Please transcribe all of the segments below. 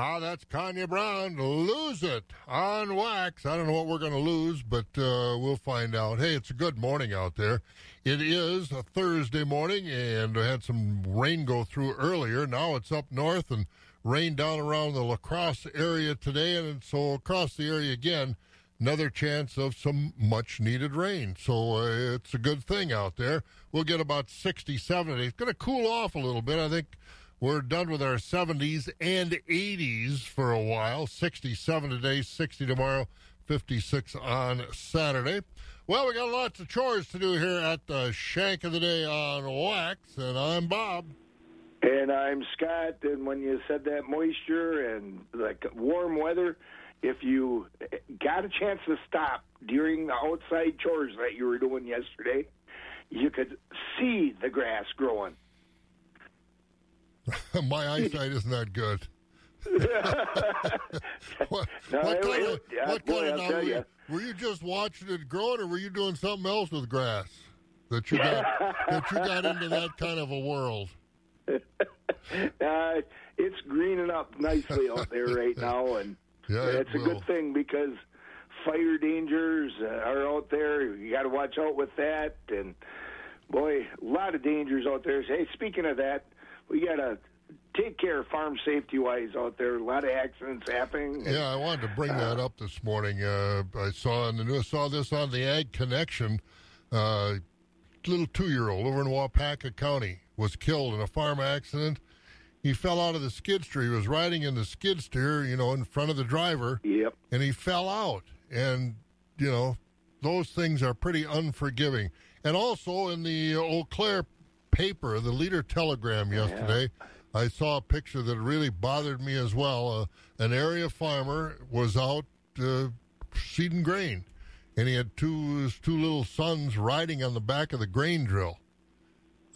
Ah, that's Kane Brown. Lose it on wax. I don't know what we're going to lose, but uh, we'll find out. Hey, it's a good morning out there. It is a Thursday morning, and I had some rain go through earlier. Now it's up north and rain down around the La Crosse area today, and so across the area again, another chance of some much needed rain. So uh, it's a good thing out there. We'll get about 67. It's going to cool off a little bit. I think we're done with our 70s and 80s for a while. 67 today, 60 tomorrow, 56 on Saturday. Well, we got lots of chores to do here at the Shank of the Day on Wax, and I'm Bob. And I'm Scott. And when you said that moisture and like warm weather, if you got a chance to stop during the outside chores that you were doing yesterday, you could see the grass growing. My eyesight is not good. what, No, what kind of, what boy, kind of I'll now, tell were, ya. were you just watching it growing, or were you doing something else with grass that you got that you got into that kind of a world? Uh, it's greening up nicely out there right now, and Yeah, it it's a good thing because fire dangers uh, are out there. You got to watch out with that, and boy, a lot of dangers out there. Hey, speaking of that, we got to take care farm safety wise out there. A lot of accidents happening. and- Yeah, I wanted to bring that up this morning. Uh, I saw in the news, saw this on the Ag Connection. Uh, little two-year-old over in Waupaca County was killed in a farm accident. He fell out of the skid steer. He was riding in the skid steer, you know, in front of the driver, Yep. and he fell out. And you know, those things are pretty unforgiving. And also in the Eau Claire paper, the Leader Telegram yesterday, I saw a picture that really bothered me as well. Uh, an area farmer was out uh, seeding grain, and he had two his two little sons riding on the back of the grain drill.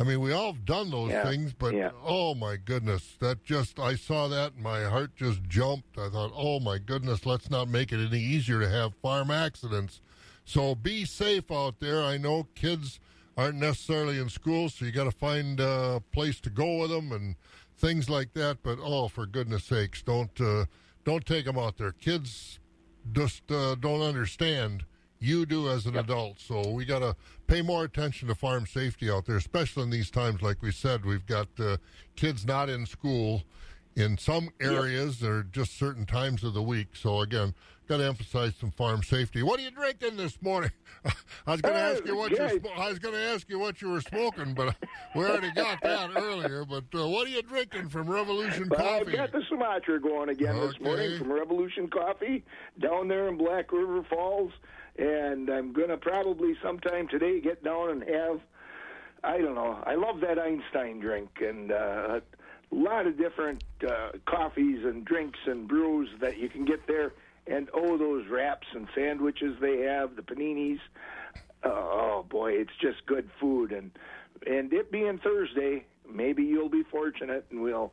I mean, we all have done those Yeah, things, but yeah. oh my goodness, that just I saw that and my heart just jumped. I thought, oh my goodness, let's not make it any easier to have farm accidents. So be safe out there. I know kids aren't necessarily in school, so you got to find a place to go with them and things like that. But oh, for goodness sakes, don't uh, don't take them out there. Kids just uh, don't understand. You do as an adult, so we got to pay more attention to farm safety out there, especially in these times. Like we said, we've got uh, kids not in school in some areas or just certain times of the week. So again, got to emphasize some farm safety. What are you drinking this morning? I was going to Uh, ask you what you I was going to ask you what you were smoking, but we already got that earlier. But uh, what are you drinking from Revolution Well, I've Coffee? got the Sumatra going again this morning from Revolution Coffee down there in Black River Falls, and I'm gonna probably sometime today get down and have. I don't know. I love that Einstein drink, and uh, a lot of different uh, coffees and drinks and brews that you can get there. And oh, those wraps and sandwiches they have, the paninis. Uh, oh boy, it's just good food, and and it being Thursday, maybe you'll be fortunate, and we'll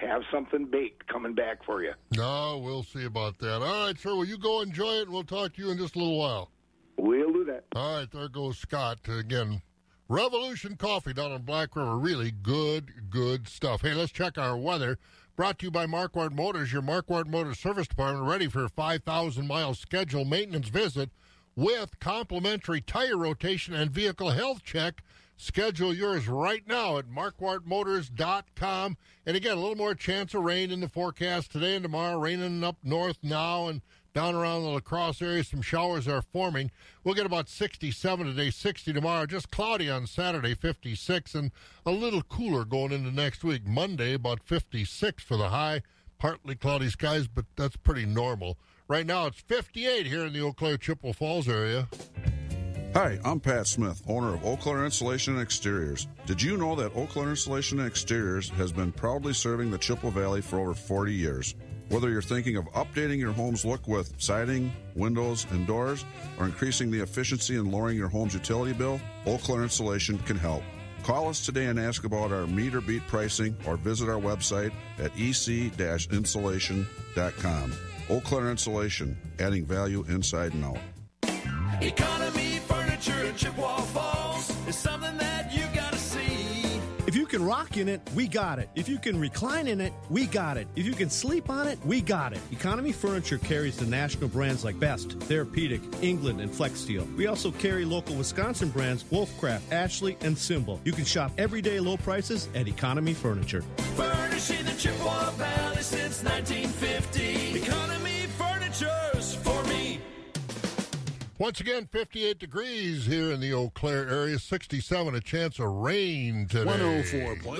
have something baked coming back for you. No, we'll see about that. All right, sir. Well, you go enjoy it, and we'll talk to you in just a little while. We'll do that. All right, there goes Scott again. Revolution Coffee down on Black River. Really good, good stuff. Hey, let's check our weather. Brought to you by Marquardt Motors, your Marquardt Motors Service Department, ready for a 5,000 mile scheduled maintenance visit with complimentary tire rotation and vehicle health check. Schedule yours right now at marquardtmotors.com. And again, a little more chance of rain in the forecast today and tomorrow. Raining up north now and down around the La Crosse area. Some showers are forming. We'll get about 67 today, 60 tomorrow. Just cloudy on Saturday, 56, and a little cooler going into next week. Monday, about 56 for the high. Partly cloudy skies, but that's pretty normal. Right now, it's 58 here in the Eau Claire Chippewa Falls area. Hi, I'm Pat Smith, owner of Eau Claire Insulation and Exteriors. Did you know that Eau Claire Insulation and Exteriors has been proudly serving the Chippewa Valley for over 40 years? Whether you're thinking of updating your home's look with siding, windows, and doors, or increasing the efficiency and lowering your home's utility bill, Claire Insulation can help. Call us today and ask about our meter beat pricing or visit our website at ec-insulation.com. Claire Insulation, adding value inside and out. Economy Furniture in Chippewa rock in it, we got it. If you can recline in it, we got it. If you can sleep on it, we got it. Economy Furniture carries the national brands like Best, Therapeutic, England, and Flex Steel. We also carry local Wisconsin brands Wolfcraft, Ashley, and Symbol. You can shop everyday low prices at Economy Furniture. Furnishing the Chippewa Valley since 1950. Economy me. Once again, 58 degrees here in the Eau Claire area, 67, a chance of rain today. 104.5.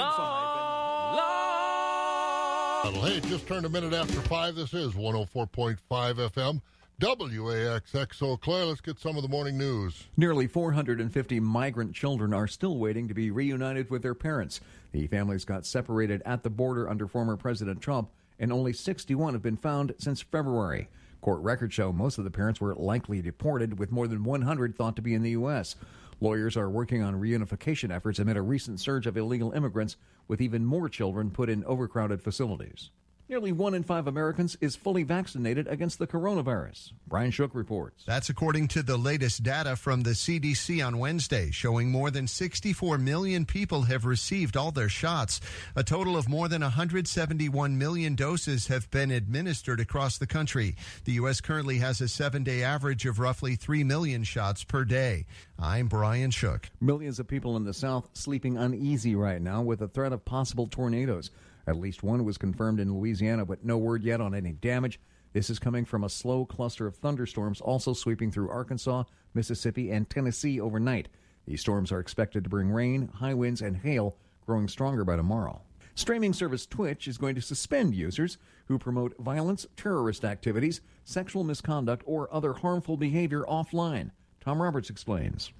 Well, Hey, just turned a minute after 5. This is 104.5 FM, WAXX Eau Claire. Let's get some of the morning news. Nearly 450 migrant children are still waiting to be reunited with their parents. The families got separated at the border under former President Trump, and only 61 have been found since February. Court records show most of the parents were likely deported, with more than 100 thought to be in the U.S. Lawyers are working on reunification efforts amid a recent surge of illegal immigrants, with even more children put in overcrowded facilities. Nearly one in five Americans is fully vaccinated against the coronavirus. Brian Shook reports. That's according to the latest data from the CDC on Wednesday, showing more than 64 million people have received all their shots. A total of more than 171 million doses have been administered across the country. The U.S. currently has a seven day average of roughly 3 million shots per day. I'm Brian Shook. Millions of people in the South sleeping uneasy right now with the threat of possible tornadoes. At least one was confirmed in Louisiana, but no word yet on any damage. This is coming from a slow cluster of thunderstorms also sweeping through Arkansas, Mississippi, and Tennessee overnight. These storms are expected to bring rain, high winds, and hail, growing stronger by tomorrow. Streaming service Twitch is going to suspend users who promote violence, terrorist activities, sexual misconduct, or other harmful behavior offline. Tom Roberts explains.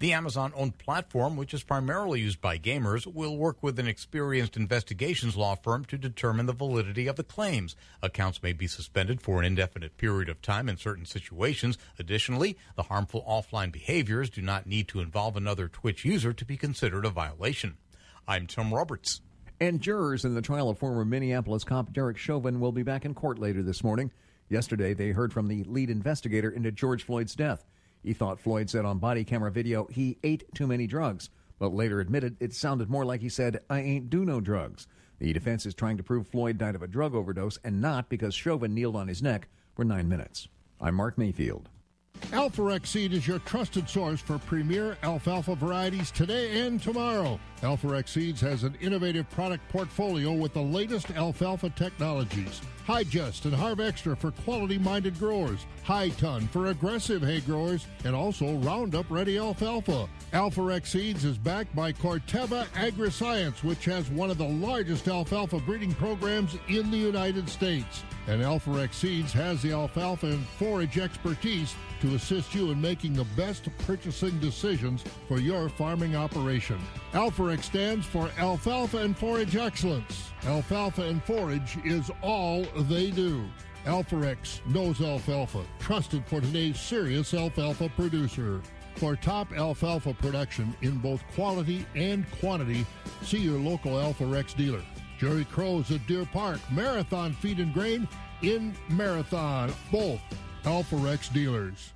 The Amazon owned platform, which is primarily used by gamers, will work with an experienced investigations law firm to determine the validity of the claims. Accounts may be suspended for an indefinite period of time in certain situations. Additionally, the harmful offline behaviors do not need to involve another Twitch user to be considered a violation. I'm Tom Roberts. And jurors in the trial of former Minneapolis cop Derek Chauvin will be back in court later this morning. Yesterday, they heard from the lead investigator into George Floyd's death. He thought Floyd said on body camera video he ate too many drugs, but later admitted it sounded more like he said, I ain't do no drugs. The defense is trying to prove Floyd died of a drug overdose and not because Chauvin kneeled on his neck for nine minutes. I'm Mark Mayfield. Alforex Seed is your trusted source for premier alfalfa varieties today and tomorrow. Alforex Seeds has an innovative product portfolio with the latest alfalfa technologies. Hi-Gest and HarvXtra for quality-minded growers, High Ton for aggressive hay growers, and also Roundup Ready Alfalfa. Alforex Seeds is backed by Corteva AgriScience, which has one of the largest alfalfa breeding programs in the United States. And Alforex Seeds has the alfalfa and forage expertise to assist you in making the best purchasing decisions for your farming operation. Alforex stands for Alfalfa and Forage Excellence. Alfalfa and Forage is all they do. Alforex knows alfalfa, trusted for today's serious alfalfa producer. For top alfalfa production in both quality and quantity, see your local Alforex dealer. Jerry Crow's at Deer Park, Marathon Feed and Grain in Marathon, both Alforex dealers.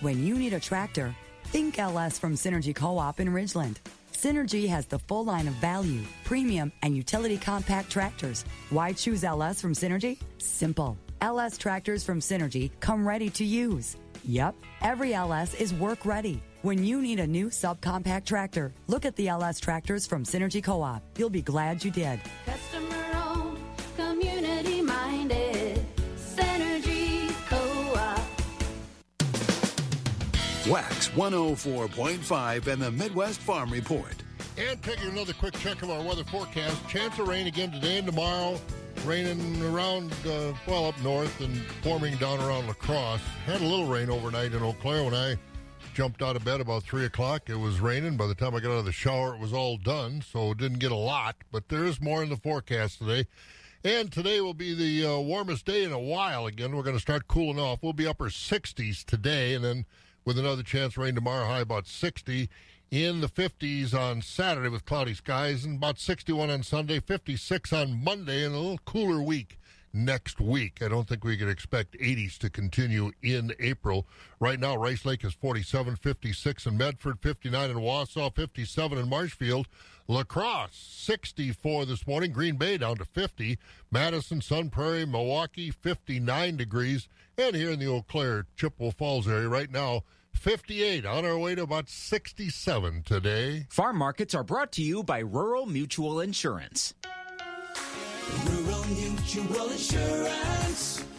When you need a tractor, think LS from Synergy Co op in Ridgeland. Synergy has the full line of value, premium, and utility compact tractors. Why choose LS from Synergy? Simple. LS tractors from Synergy come ready to use. Yep, every LS is work ready. When you need a new subcompact tractor, look at the LS tractors from Synergy Co op. You'll be glad you did. Wax 104.5 and the Midwest Farm Report. And taking another quick check of our weather forecast. Chance of rain again today and tomorrow. Raining around, uh, well, up north and forming down around La Crosse. Had a little rain overnight in Eau Claire when I jumped out of bed about 3 o'clock. It was raining. By the time I got out of the shower, it was all done, so didn't get a lot. But there is more in the forecast today. And today will be the uh, warmest day in a while again. We're going to start cooling off. We'll be upper 60s today, and then with another chance rain tomorrow, high about 60. In the 50s on Saturday with cloudy skies, and about 61 on Sunday, 56 on Monday, and a little cooler week next week. I don't think we can expect 80s to continue in April. Right now, Rice Lake is 47, 56 in Medford, 59 in Wausau, 57 in Marshfield. La Crosse, 64 this morning. Green Bay down to 50. Madison, Sun Prairie, Milwaukee, 59 degrees. And here in the Eau Claire, Chippewa Falls area right now, 58. On our way to about 67 today. Farm markets are brought to you by Rural Mutual Insurance. Rural Mutual Insurance,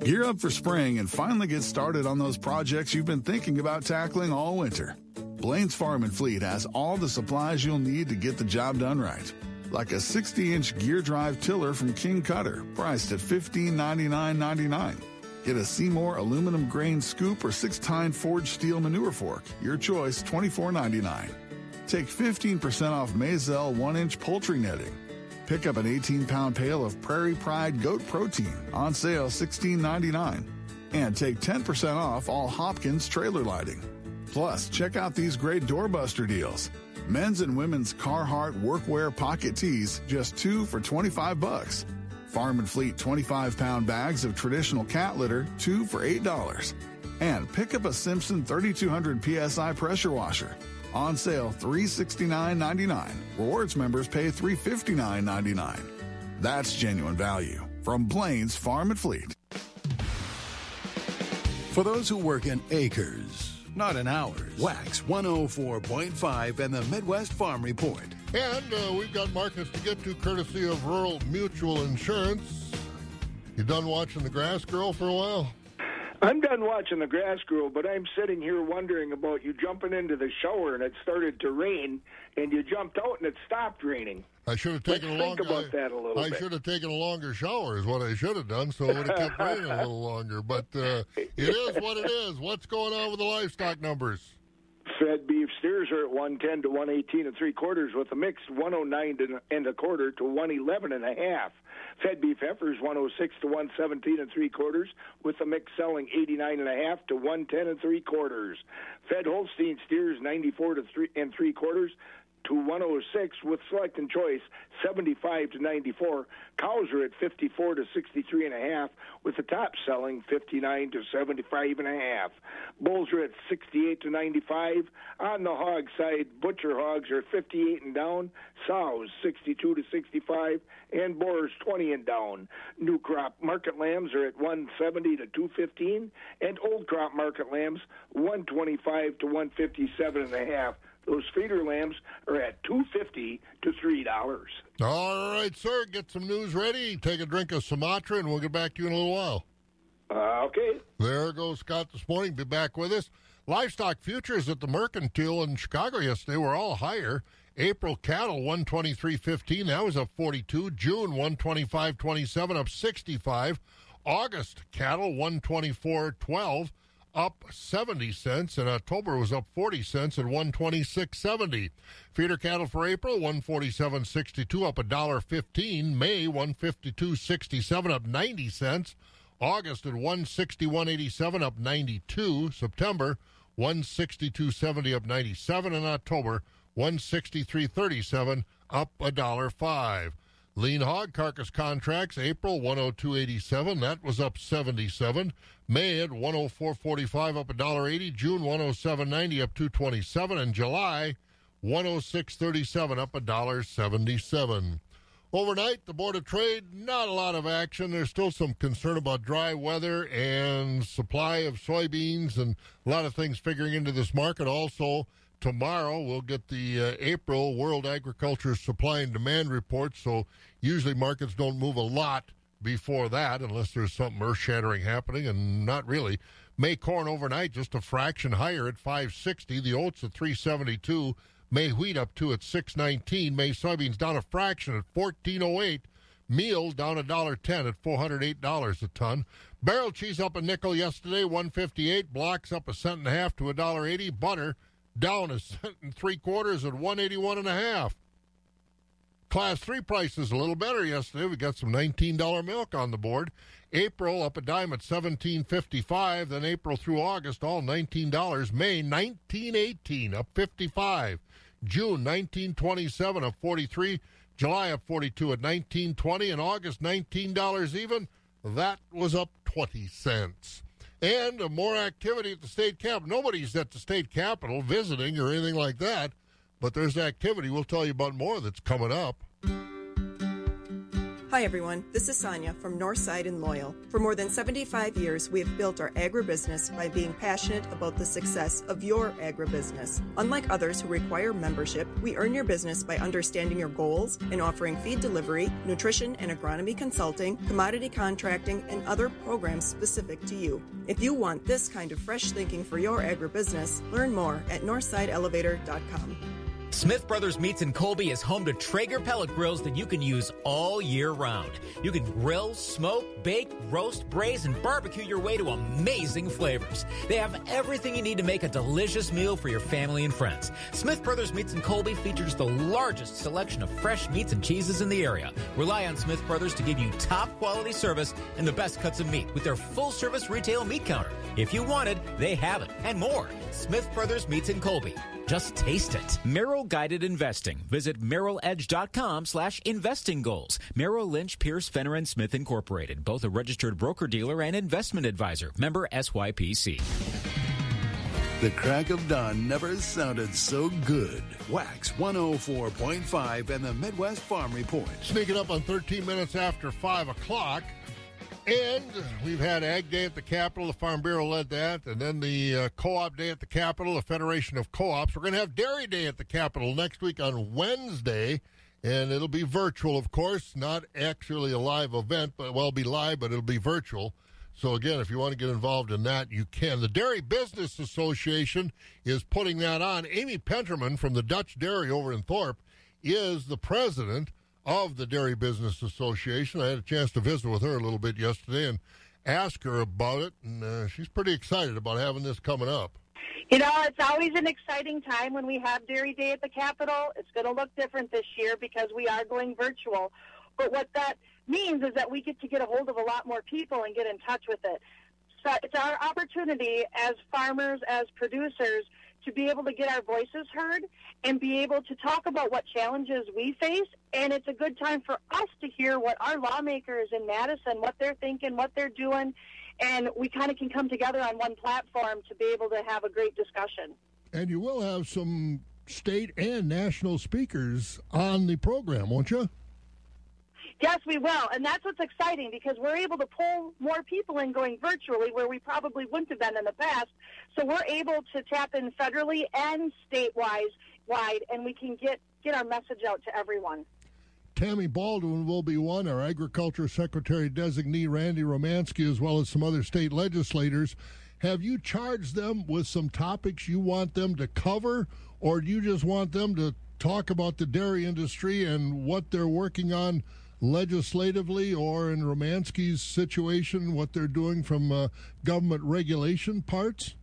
Gear up for spring and finally get started on those projects you've been thinking about tackling all winter. Blaine's Farm and Fleet has all the supplies you'll need to get the job done right. Like a 60 inch gear drive tiller from King Kutter, priced at $1599.99. Get a Seymour aluminum grain scoop or six tine forged steel manure fork, your choice, $24.99. Take 15% off Mazel 1 inch poultry netting. Pick up an 18 pound pail of Prairie Pride goat protein on sale $16.99. And take 10% off all Hopkins trailer lighting. Plus, check out these great doorbuster deals. Men's and women's Carhartt workwear pocket tees, just two for 25 bucks. Farm and Fleet 25 pound bags of traditional cat litter, two for $8. And pick up a Simpson 3200 PSI pressure washer. On sale $369.99. Rewards members pay $359.99. That's genuine value from Blaine's Farm and Fleet. For those who work in acres, not in hours, Wax 104.5 and the Midwest Farm Report. And uh, we've got markets to get to courtesy of Rural Mutual Insurance. You done watching The Grass Girl for a while? I'm done watching the grass grow, but I'm sitting here wondering about you jumping into the shower and it started to rain, and you jumped out and it stopped raining. I should have Let's taken a think longer. about that a little I bit. should have taken a longer shower. Is what I should have done, so it would have kept raining a little longer. But uh, it is what it is. What's going on with the livestock numbers? Fed beef steers are at 110 to 118 and three quarters, with a mix 109 and a quarter to 111 and a half. Fed beef heifers 106 to 117 and three quarters, with a mix selling 89 and a half to 110 and three quarters. Fed Holstein steers 94 to three and three quarters to 106 with select and choice 75 to 94 cows are at 54 to 63 and a half with the top selling 59 to 75 and a half. Bulls are at 68 to 95 on the hog side butcher hogs are 58 and down sows 62 to 65 and boars 20 and down. New crop market lambs are at 170 to 215 and old crop market lambs 125 to 157 and a half those feeder lambs are at two fifty to three dollars. All right, sir. Get some news ready. Take a drink of Sumatra, and we'll get back to you in a little while. Uh, okay. There goes Scott this morning. Be back with us. Livestock futures at the Mercantile in Chicago yesterday were all higher. April cattle 123.15, that was up 42. June 125.27, up 65. August cattle 124.12, up 70 cents, and October was up 40 cents at 126.70. Feeder cattle for April 147.62, up a dollar 15. May 152.67, up 90 cents. August at 161.87, up 92. September 162.70, up 97, and October 163.37, up a dollar five. Lean hog carcass contracts April 102.87, that was up 77. May at 104.45, up a dollar 80. June 107.90, up 227, and July 106.37, up a dollar 77. Overnight, the Board of Trade, not a lot of action. There's still some concern about dry weather and supply of soybeans and a lot of things figuring into this market. Also, tomorrow we'll get the uh, April World Agriculture Supply and Demand report. So usually markets don't move a lot before that unless there's something earth shattering happening, and not really. May corn overnight just a fraction higher at 560. The oats at 372. May wheat up to at 619. May soybeans down a fraction at 1408. Meal down a dollar ten at four hundred eight dollars a ton. Barrel cheese up a nickel yesterday, one fifty eight. Blocks up a cent and a half to a dollar eighty. Butter down a cent and three quarters at one eighty one and a half. Class three prices a little better yesterday. We got some nineteen dollar milk on the board. April up a dime at seventeen fifty five. Then April through August all nineteen dollars. May nineteen eighteen up fifty five. June nineteen twenty seven up forty three. July up forty two at nineteen twenty. And August nineteen dollars even. That was up twenty cents. And more activity at the state capitol. Nobody's at the state capitol visiting or anything like that, but there's activity. We'll tell you about more that's coming up. Hi, everyone. This is Sonia from Northside and Loyal. For more than 75 years, we have built our agribusiness by being passionate about the success of your agribusiness. Unlike others who require membership, we earn your business by understanding your goals and offering feed delivery, nutrition and agronomy consulting, commodity contracting, and other programs specific to you. If you want this kind of fresh thinking for your agribusiness, learn more at northsideelevator.com. Smith Brothers Meats in Colby is home to Traeger pellet grills that you can use all year round. You can grill, smoke, bake, roast, braise, and barbecue your way to amazing flavors. They have everything you need to make a delicious meal for your family and friends. Smith Brothers Meats in Colby features the largest selection of fresh meats and cheeses in the area. Rely on Smith Brothers to give you top quality service and the best cuts of meat with their full service retail meat counter. If you want it, they have it and more. Smith Brothers Meats in Colby. Just taste it. Merrill Guided Investing. Visit merrilledge.com slash investing goals. Merrill Lynch, Pierce, Fenner, and Smith Incorporated. Both a registered broker dealer and investment advisor. Member SIPC. The crack of dawn never sounded so good. Wax 104.5 and the Midwest Farm Report. Sneaking up on 13 minutes after 5 o'clock. And we've had Ag Day at the Capitol. The Farm Bureau led that. And then the uh, Co op Day at the Capitol, the Federation of Co ops. We're going to have Dairy Day at the Capitol next week on Wednesday. And it'll be virtual, of course, not actually a live event, but well, be live, but it'll be virtual. So, again, if you want to get involved in that, you can. The Dairy Business Association is putting that on. Amy Penterman from the Dutch Dairy over in Thorpe is the president of the Dairy Business Association. I had a chance to visit with her a little bit yesterday and ask her about it, and uh, she's pretty excited about having this coming up. You know, it's always an exciting time when we have Dairy Day at the Capitol. It's going to look different this year because we are going virtual. But what that means is that we get to get a hold of a lot more people and get in touch with it. So it's our opportunity as farmers, as producers, to be able to get our voices heard and be able to talk about what challenges we face. And it's a good time for us to hear what our lawmakers in Madison, what they're thinking, what they're doing. And we kind of can come together on one platform to be able to have a great discussion. And you will have some state and national speakers on the program, won't you? Yes, we will. And that's what's exciting because we're able to pull more people in going virtually where we probably wouldn't have been in the past. So we're able to tap in federally and statewide wide and we can get, get our message out to everyone. Tammy Baldwin will be one. Our Agriculture Secretary designee Randy Romanski, as well as some other state legislators. Have you charged them with some topics you want them to cover, or do you just want them to talk about the dairy industry and what they're working on legislatively, or in Romanski's situation, what they're doing from uh, government regulation parts?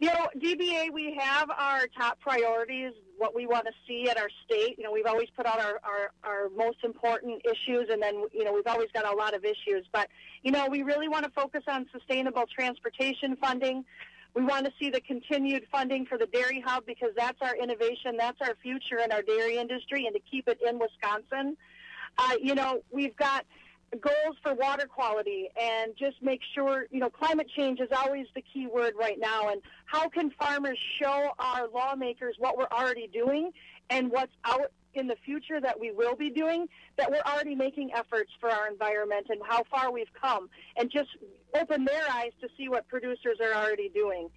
You know, DBA, we have our top priorities, what we want to see at our state. You know, we've always put out our, our, our most important issues, and then, you know, we've always got a lot of issues. But, you know, we really want to focus on sustainable transportation funding. We want to see the continued funding for the Dairy Hub because that's our innovation, that's our future in our dairy industry, and to keep it in Wisconsin. Uh, you know, we've got goals for water quality and just make sure, you know, climate change is always the key word right now. And how can farmers show our lawmakers what we're already doing and what's out in the future that we will be doing, that we're already making efforts for our environment and how far we've come, and just open their eyes to see what producers are already doing.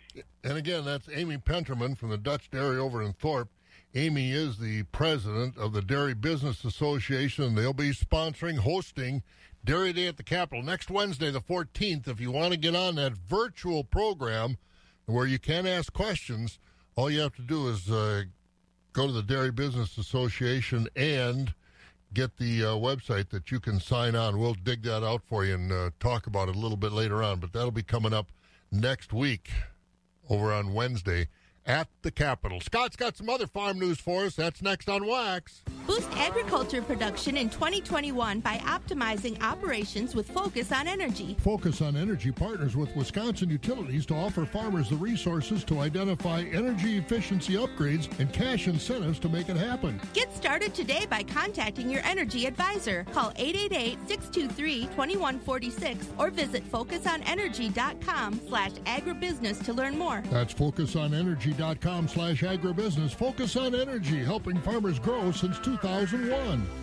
And again, that's Amy Penterman from the Dutch Dairy over in Thorpe. Amy is the president of the Dairy Business Association, and they'll be sponsoring, hosting Dairy Day at the Capitol next Wednesday, the 14th. If you want to get on that virtual program where you can ask questions, all you have to do is uh, go to the Dairy Business Association and get the uh, website that you can sign on. We'll dig that out for you and uh, talk about it a little bit later on. But that'll be coming up next week over on Wednesday at the Capitol. Scott's got some other farm news for us. That's next on Wax. Boost agriculture production in 2021 by optimizing operations with focus on energy. Focus on Energy partners with Wisconsin Utilities to offer farmers the resources to identify energy efficiency upgrades and cash incentives to make it happen. Get started today by contacting your energy advisor. Call 888-623-2146 or visit focusonenergy.com slash agribusiness to learn more. That's focusonenergy.com slash agribusiness. Focus on Energy, helping farmers grow since 2001.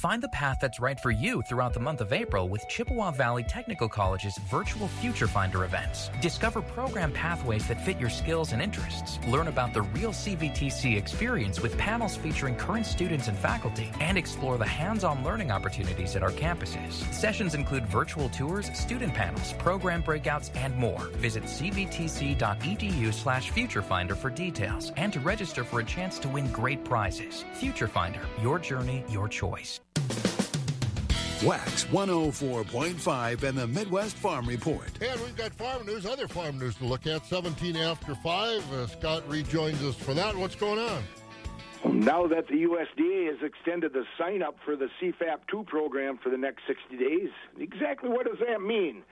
Find the path that's right for you throughout the month of April with Chippewa Valley Technical College's virtual Future Finder events. Discover program pathways that fit your skills and interests. Learn about the real CVTC experience with panels featuring current students and faculty, and explore the hands on learning opportunities at our campuses. Sessions include virtual tours, student panels, program breakouts, and more. Visit cvtc.edu slash futurefinder for details and to register for a chance to win great prizes. Future Finder, your journey, your choice. Wax 104.5 and the Midwest Farm Report. And we've got farm news, other farm news to look at. 17 after 5. Uh, Scott rejoins us for that. What's going on? Now that the USDA has extended the sign up for the CFAP 2 program for the next 60 days, exactly what does that mean?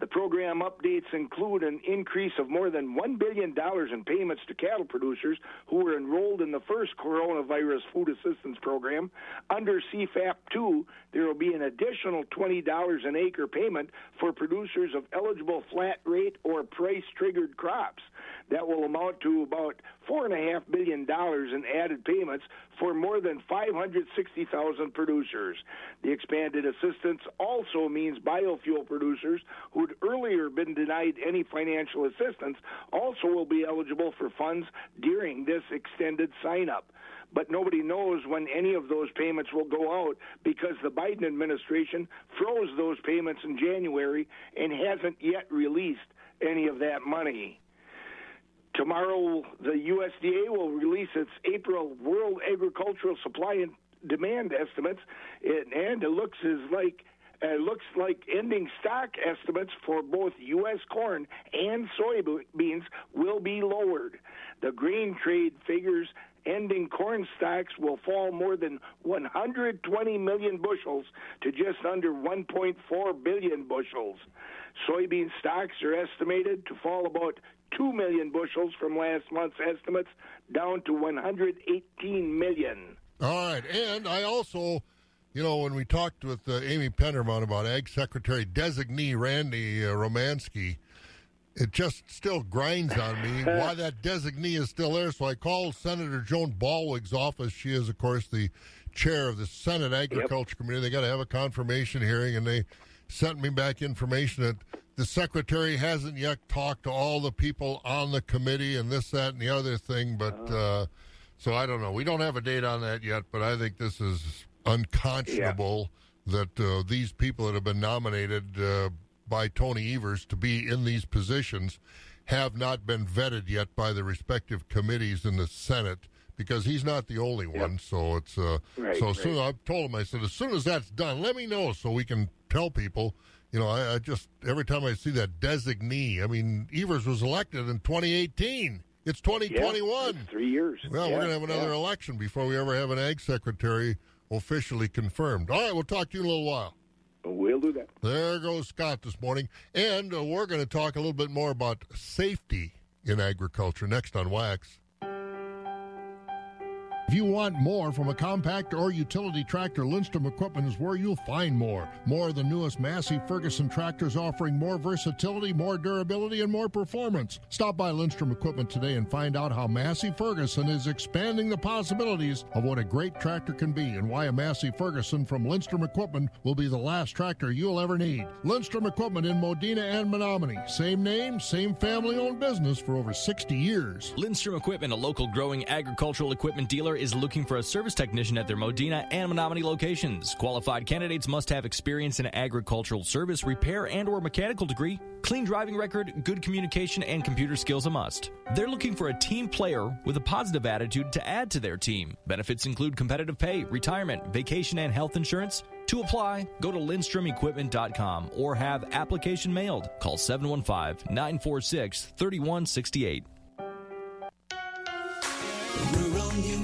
The program updates include an increase of more than $1 billion in payments to cattle producers who were enrolled in the first coronavirus food assistance program. Under CFAP 2, there will be an additional $20 an acre payment for producers of eligible flat rate or price triggered crops. That will amount to about $4.5 billion in added payments for more than 560,000 producers. The expanded assistance also means biofuel producers who'd earlier been denied any financial assistance also will be eligible for funds during this extended sign up but nobody knows when any of those payments will go out because the Biden administration froze those payments in January and hasn't yet released any of that money. Tomorrow, the USDA will release its April World Agricultural Supply and Demand estimates, and it looks as like it looks like ending stock estimates for both U.S. corn and soybeans will be lowered. The grain trade figures ending corn stocks will fall more than 120 million bushels to just under 1.4 billion bushels. Soybean stocks are estimated to fall about 2 million bushels from last month's estimates down to 118 million. All right. And I also, you know, when we talked with uh, Amy Penterman about Ag Secretary designee Randy uh, Romanski, it just still grinds on me why that designee is still there. So I called Senator Joan Ballweg's office. She is, of course, the chair of the Senate Agriculture Committee. They got to have a confirmation hearing, and they sent me back information that the secretary hasn't yet talked to all the people on the committee and this, that, and the other thing. But uh, so I don't know. We don't have a date on that yet, but I think this is unconscionable that uh, these people that have been nominated uh, by Tony Evers to be in these positions have not been vetted yet by the respective committees in the Senate because he's not the only one. So it's uh, Right, so as soon. I've told him I said as soon as that's done, let me know so we can tell people. You know, I, I just every time I see that designee, I mean, Evers was elected in 2018. It's 2021. that's three years. Well, Yeah, we're going to have another yeah. election before we ever have an ag secretary officially confirmed. All right, we'll talk to you in a little while. We'll do that. There goes Scott this morning. And uh, we're going to talk a little bit more about safety in agriculture next on Wax. If you want more from a compact or utility tractor, Lindstrom Equipment is where you'll find more. More of the newest Massey Ferguson tractors offering more versatility, more durability, and more performance. Stop by Lindstrom Equipment today and find out how Massey Ferguson is expanding the possibilities of what a great tractor can be and why a Massey Ferguson from Lindstrom Equipment will be the last tractor you'll ever need. Lindstrom Equipment in Modena and Menomonie. Same name, same family owned business for over 60 years. Lindstrom Equipment, a local growing agricultural equipment dealer is looking for a service technician at their Modena and Menomonie locations. Qualified candidates must have experience in agricultural service, repair, and or mechanical degree. Clean driving record, good communication, and computer skills a must. They're looking for a team player with a positive attitude to add to their team. Benefits include competitive pay, retirement, vacation, and health insurance. To apply, go to lindstromequipment.com or have application mailed. Call 715 946 3168.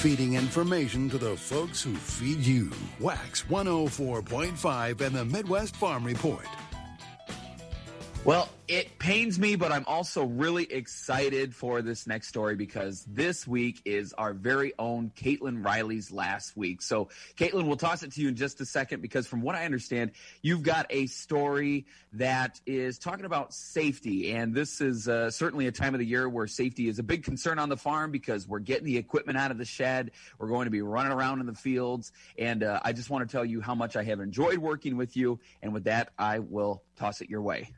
Feeding information to the folks who feed you. Wax 104.5 and the Midwest Farm Report. Well, it pains me, but I'm also really excited for this next story because this week is our very own Caitlin Riley's last week. So, Caitlin, we'll toss it to you in just a second because, from what I understand, you've got a story that is talking about safety. And this is uh, certainly a time of the year where safety is a big concern on the farm because we're getting the equipment out of the shed. We're going to be running around in the fields. And uh, I just want to tell you how much I have enjoyed working with you. And with that, I will toss it your way.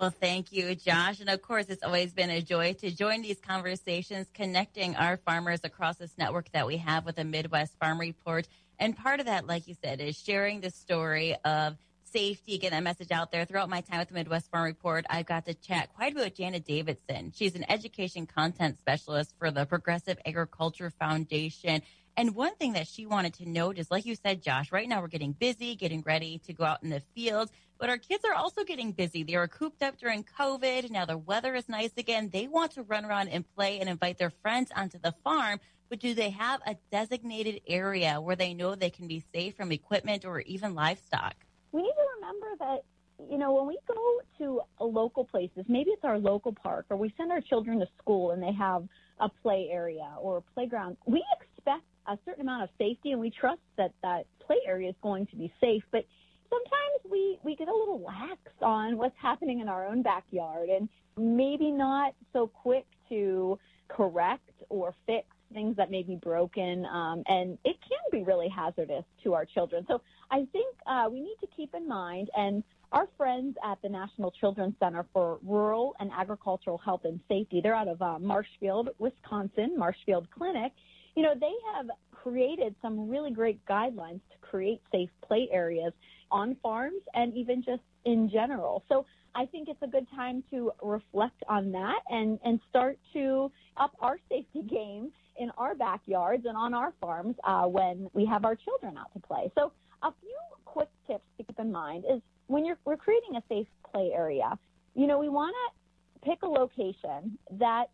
Well, thank you, Josh. And of course, it's always been a joy to join these conversations, connecting our farmers across this network that we have with the Midwest Farm Report. And part of that, like you said, is sharing the story of safety, getting that message out there. Throughout my time with the Midwest Farm Report, I've got to chat quite a bit with Janet Davidson. She's an education content specialist for the Progressive Agriculture Foundation. And one thing that she wanted to note is, like you said, Josh, right now we're getting busy, getting ready to go out in the fields, but our kids are also getting busy. They were cooped up during COVID. Now the weather is nice again. They want to run around and play and invite their friends onto the farm. But do they have a designated area where they know they can be safe from equipment or even livestock? we need to remember that you know when we go to local places maybe it's our local park or we send our children to school and they have a play area or a playground we expect a certain amount of safety and we trust that that play area is going to be safe. But sometimes we we get a little lax on what's happening in our own backyard and maybe not so quick to correct or fix things that may be broken um, and it can be really hazardous to our children. So i think uh, we need to keep in mind and our friends at the national children's center for rural and agricultural health and safety they're out of uh, marshfield wisconsin marshfield clinic you know they have created some really great guidelines to create safe play areas on farms and even just in general. So I think it's a good time to reflect on that and, and start to up our safety game in our backyards and on our farms uh, when we have our children out to play. So a few quick tips to keep in mind is when you're we're creating a safe play area, you know, we want to pick a location that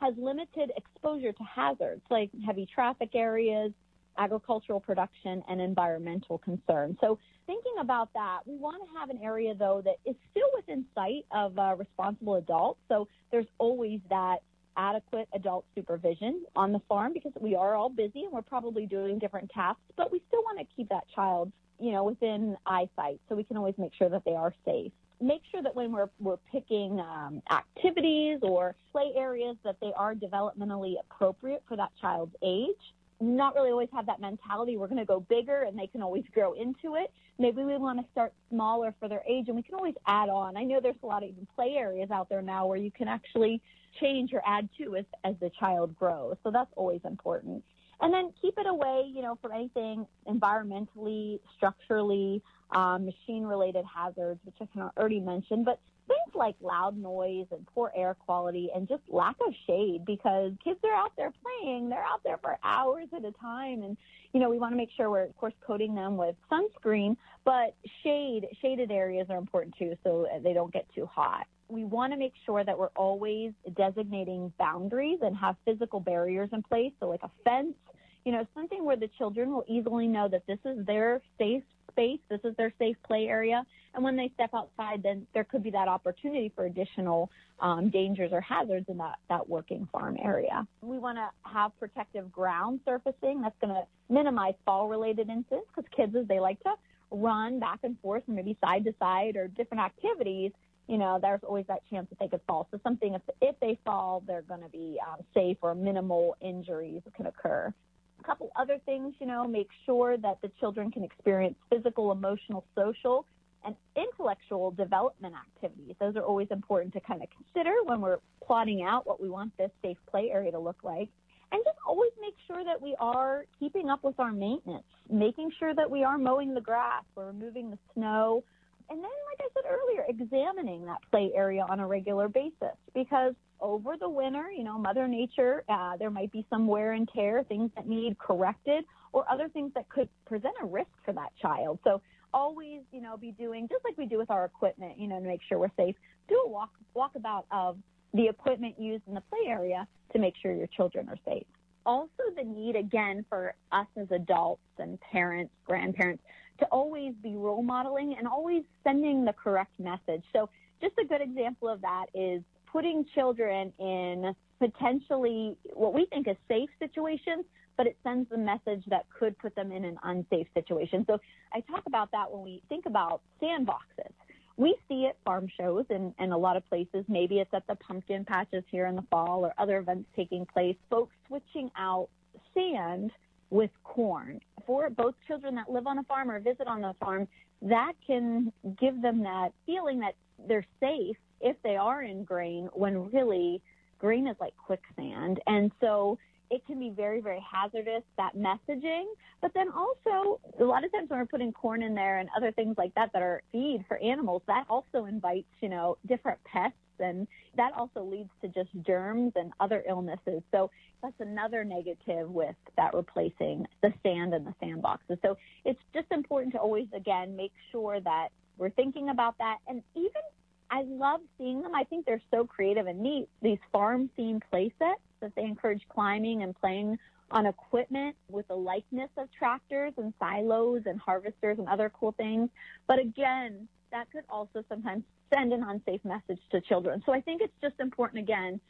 has limited exposure to hazards like heavy traffic areas, agricultural production, and environmental concerns. So, thinking about that, we want to have an area, though, that is still within sight of uh, responsible adults. So, there's always that adequate adult supervision on the farm because we are all busy and we're probably doing different tasks, but we still want to keep that child, you know, within eyesight so we can always make sure that they are safe make sure that when we're, we're picking um, activities or play areas that they are developmentally appropriate for that child's age. Not really always have that mentality we're going to go bigger and they can always grow into it. Maybe we want to start smaller for their age and we can always add on. I know there's a lot of even play areas out there now where you can actually change or add to as, as the child grows. So that's always important. And then keep it away you know from anything environmentally structurally um, machine related hazards, which I kind of already mentioned, but things like loud noise and poor air quality and just lack of shade because kids are out there playing. They're out there for hours at a time. And, you know, we want to make sure we're, of course, coating them with sunscreen, but shade, shaded areas are important too so they don't get too hot. We want to make sure that we're always designating boundaries and have physical barriers in place. So, like a fence, you know, something where the children will easily know that this is their safe space. This is their safe play area. And when they step outside, then there could be that opportunity for additional um, dangers or hazards in that, that working farm area. We want to have protective ground surfacing that's going to minimize fall related incidents because kids, as they like to run back and forth and maybe side to side or different activities, you know, there's always that chance that they could fall. So something, if, if they fall, they're going to be um, safe or minimal injuries can occur. A couple other things, you know, make sure that the children can experience physical, emotional, social, and intellectual development activities. Those are always important to kind of consider when we're plotting out what we want this safe play area to look like. And just always make sure that we are keeping up with our maintenance, making sure that we are mowing the grass, we're removing the snow, and then, like I said earlier, examining that play area on a regular basis because over the winter, you know, Mother Nature, uh, there might be some wear and tear, things that need corrected, or other things that could present a risk for that child. So always, you know, be doing just like we do with our equipment, you know, to make sure we're safe. Do a walk walkabout of the equipment used in the play area to make sure your children are safe. Also, the need again for us as adults and parents, grandparents, to always be role modeling and always sending the correct message. So, just a good example of that is putting children in potentially what we think is safe situations, but it sends the message that could put them in an unsafe situation. So I talk about that when we think about sandboxes. We see at farm shows and, and a lot of places, maybe it's at the pumpkin patches here in the fall or other events taking place, folks switching out sand with corn. For both children that live on a farm or visit on a farm, that can give them that feeling that they're safe if they are in grain when really grain is like quicksand. And so it can be very, very hazardous, that messaging. But then also, a lot of times when we're putting corn in there and other things like that that are feed for animals, that also invites, you know, different pests. And that also leads to just germs and other illnesses. So that's another negative with that replacing the sand and the sandboxes. So it's just important to always, again, make sure that we're thinking about that. And even I love seeing them. I think they're so creative and neat. These farm themed play sets that they encourage climbing and playing on equipment with the likeness of tractors and silos and harvesters and other cool things. But again, that could also sometimes send an unsafe message to children. So I think it's just important, again,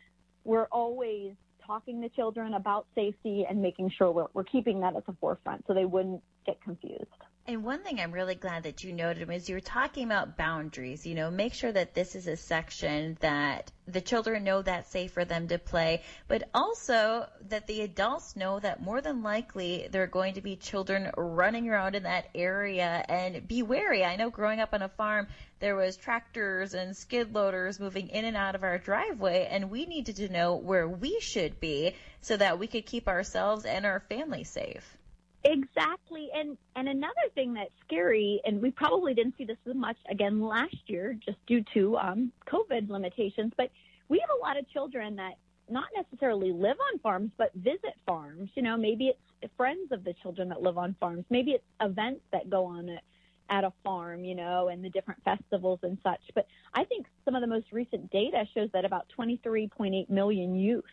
we're always talking to children about safety and making sure we're, we're keeping that at the forefront so they wouldn't get confused. And one thing I'm really glad that you noted was you were talking about boundaries. You know, make sure that this is a section that the children know that's safe for them to play, but also that the adults know that more than likely there are going to be children running around in that area and be wary. I know growing up on a farm, there was tractors and skid loaders moving in and out of our driveway, and we needed to know where we should be so that we could keep ourselves and our family safe. Exactly. And and another thing that's scary, and we probably didn't see this as much again last year just due to um, COVID limitations, but we have a lot of children that not necessarily live on farms, but visit farms. You know, maybe it's friends of the children that live on farms. Maybe it's events that go on at, at a farm, you know, and the different festivals and such. But I think some of the most recent data shows that about 23.8 million youth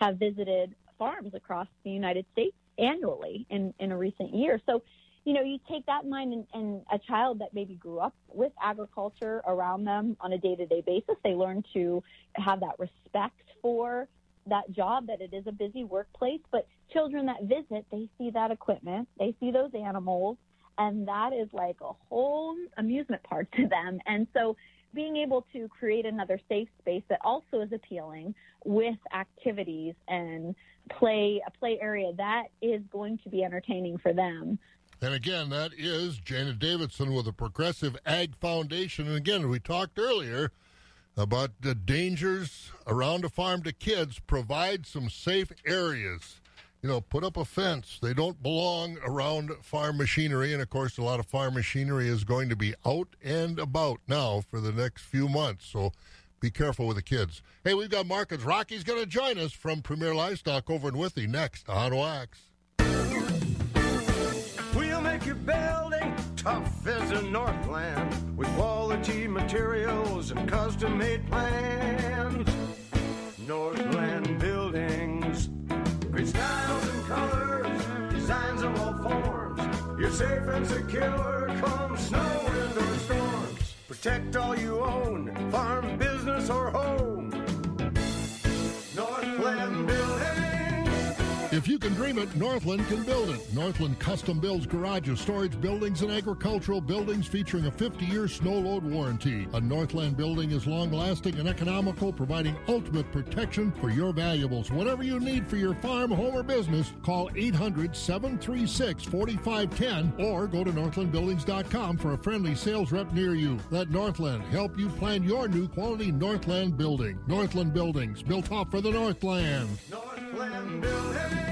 have visited farms across the United States annually in, in a recent year. So, you know, you take that in mind and, and a child that maybe grew up with agriculture around them on a day to day basis, they learn to have that respect for that job, that it is a busy workplace. But children that visit, they see that equipment, they see those animals, and that is like a whole amusement park to them. And so, being able to create another safe space that also is appealing with activities and play a play area that is going to be entertaining for them. And again, that is Jana Davidson with the Progressive Ag Foundation. And again, we talked earlier about the dangers around a farm to kids. Provide some safe areas. You know, put up a fence. They don't belong around farm machinery. And of course, a lot of farm machinery is going to be out and about now for the next few months. So be careful with the kids. Hey, we've got Marcus Rocky's going to join us from Premier Livestock over in Withee next on Wax. We'll make your building tough as a Northland with quality materials and custom made plans. Northland Buildings, great styles and colors, designs of all forms. Your safe and secure come snow, wind, or storms. Protect all you own, farm, business, or home. If you can dream it, Northland can build it. Northland custom builds garages, storage buildings, and agricultural buildings featuring a 50 year snow load warranty. A Northland building is long lasting and economical, providing ultimate protection for your valuables. Whatever you need for your farm, home, or business, call 800 736 4510 or go to northlandbuildings.com for a friendly sales rep near you. Let Northland help you plan your new quality Northland building. Northland Buildings, built up for the Northland. Northland Building.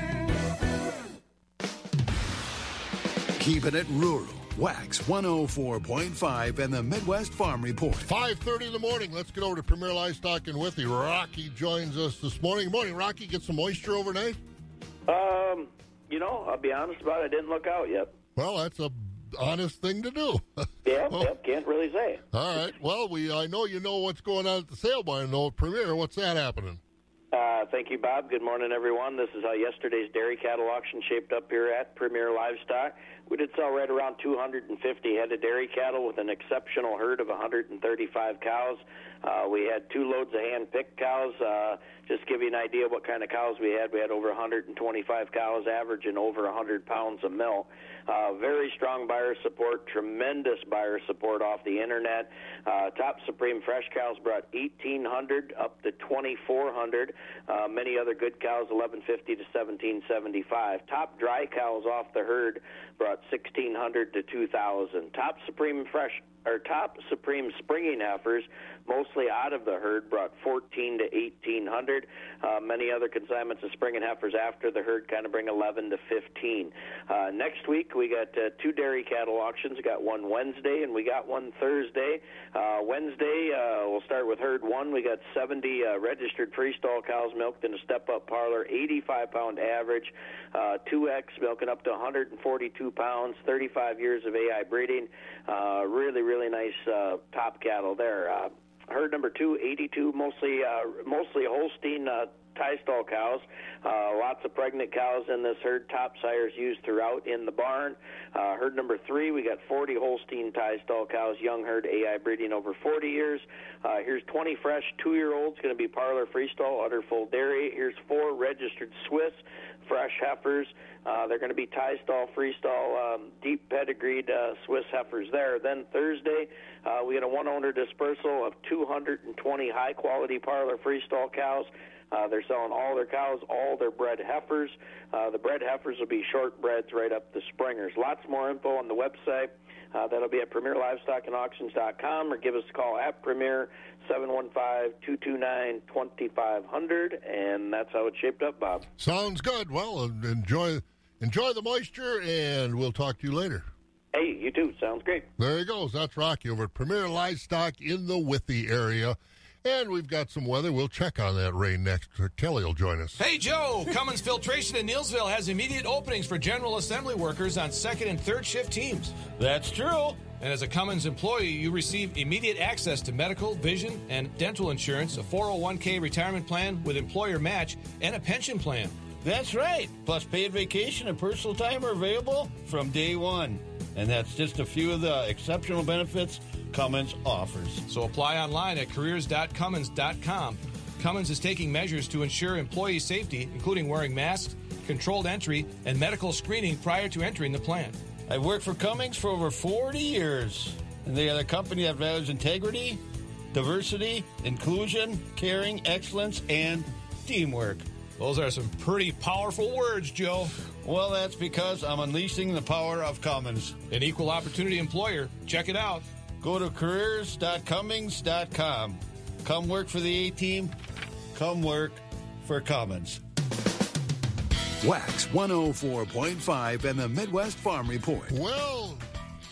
Keeping it rural. Wax 104.5 and the Midwest Farm Report. 5.30 in the morning. Let's get over to Premier Livestock and Withee. Rocky joins us this morning. Good morning, Rocky. Get some moisture overnight? Um, you know, I'll be honest about it. I didn't look out yet. Well, that's a honest thing to do. Yeah, Oh. yep, can't really say. All right. Well, we I know you know what's going on at the sale barn, though. At Premier, what's that happening? Uh, thank you, Bob. Good morning, everyone. This is how yesterday's dairy cattle auction shaped up here at Premier Livestock. We did sell right around 250 head of dairy cattle with an exceptional herd of 135 cows. Uh, we had two loads of hand-picked cows. Uh, just give you an idea what kind of cows we had, we had over 125 cows, averaging over 100 pounds of milk. Uh, very strong buyer support, tremendous buyer support off the internet. Uh, top Supreme Fresh cows brought 1,800 up to 2,400. Uh, many other good cows, 1150 to 1775. Top dry cows off the herd brought 1,600 to 2,000. Top Supreme Fresh or top Supreme springing heifers, mostly out of the herd, brought 14 to 1,800. Uh, many other consignments of springing heifers after the herd kind of bring 11 to 15. Uh, next week we got uh, two dairy cattle auctions. We got one Wednesday and we got one Thursday. Uh, Wednesday uh, we'll start with herd one. We got 70 uh, registered freestall cows milked in a step-up parlor, 85 pound average, uh, 2X milking up to 142 pounds, 35 years of AI breeding. Uh, really, really nice uh, top cattle there. Uh, herd number two, 82, mostly uh, mostly Holstein uh, tie stall cows. Uh, lots of pregnant cows in this herd. Top sires used throughout in the barn. Uh, herd number three, we got 40 Holstein tie stall cows, young herd AI breeding over 40 years. Uh, here's 20 fresh two year olds, going to be parlor freestall, udder full dairy. Here's four registered Swiss fresh heifers. Uh, they're going to be tie stall, freestall, um, deep pedigreed uh, Swiss heifers there. Then Thursday, uh, we got a one owner dispersal of 220 high quality parlor freestall cows. Uh, they're selling all their cows, all their bred heifers. Uh, the bred heifers will be short breds right up to springers. Lots more info on the website. Uh, that'll be at premierlivestockandauctions.com or give us a call at Premier 715-229-2500 and that's how it's shaped up, Bob. Sounds good. Well, enjoy enjoy the moisture, and we'll talk to you later. Hey, you too. Sounds great. There he goes. That's Rocky over at Premier Livestock in the Withee area. And we've got some weather. We'll check on that rain next. Kelly will join us. Hey, Joe! Cummins Filtration in Neillsville has immediate openings for general assembly workers on second and third shift teams. That's true. And as a Cummins employee, you receive immediate access to medical, vision, and dental insurance, a 401k retirement plan with employer match, and a pension plan. That's right. Plus, paid vacation and personal time are available from day one. And that's just a few of the exceptional benefits Cummins offers. So apply online at careers.cummins.com. Cummins is taking measures to ensure employee safety, including wearing masks, controlled entry, and medical screening prior to entering the plant. I've worked for Cummins for over 40 years, and they are the company that values integrity, diversity, inclusion, caring, excellence, and teamwork. Those are some pretty powerful words, Joe. Well, that's because I'm unleashing the power of Cummins. An equal opportunity employer. Check it out. Go to careers.cummins.com. Come work for the A team. Come work for Cummins. Wax 104.5 and the Midwest Farm Report. Well,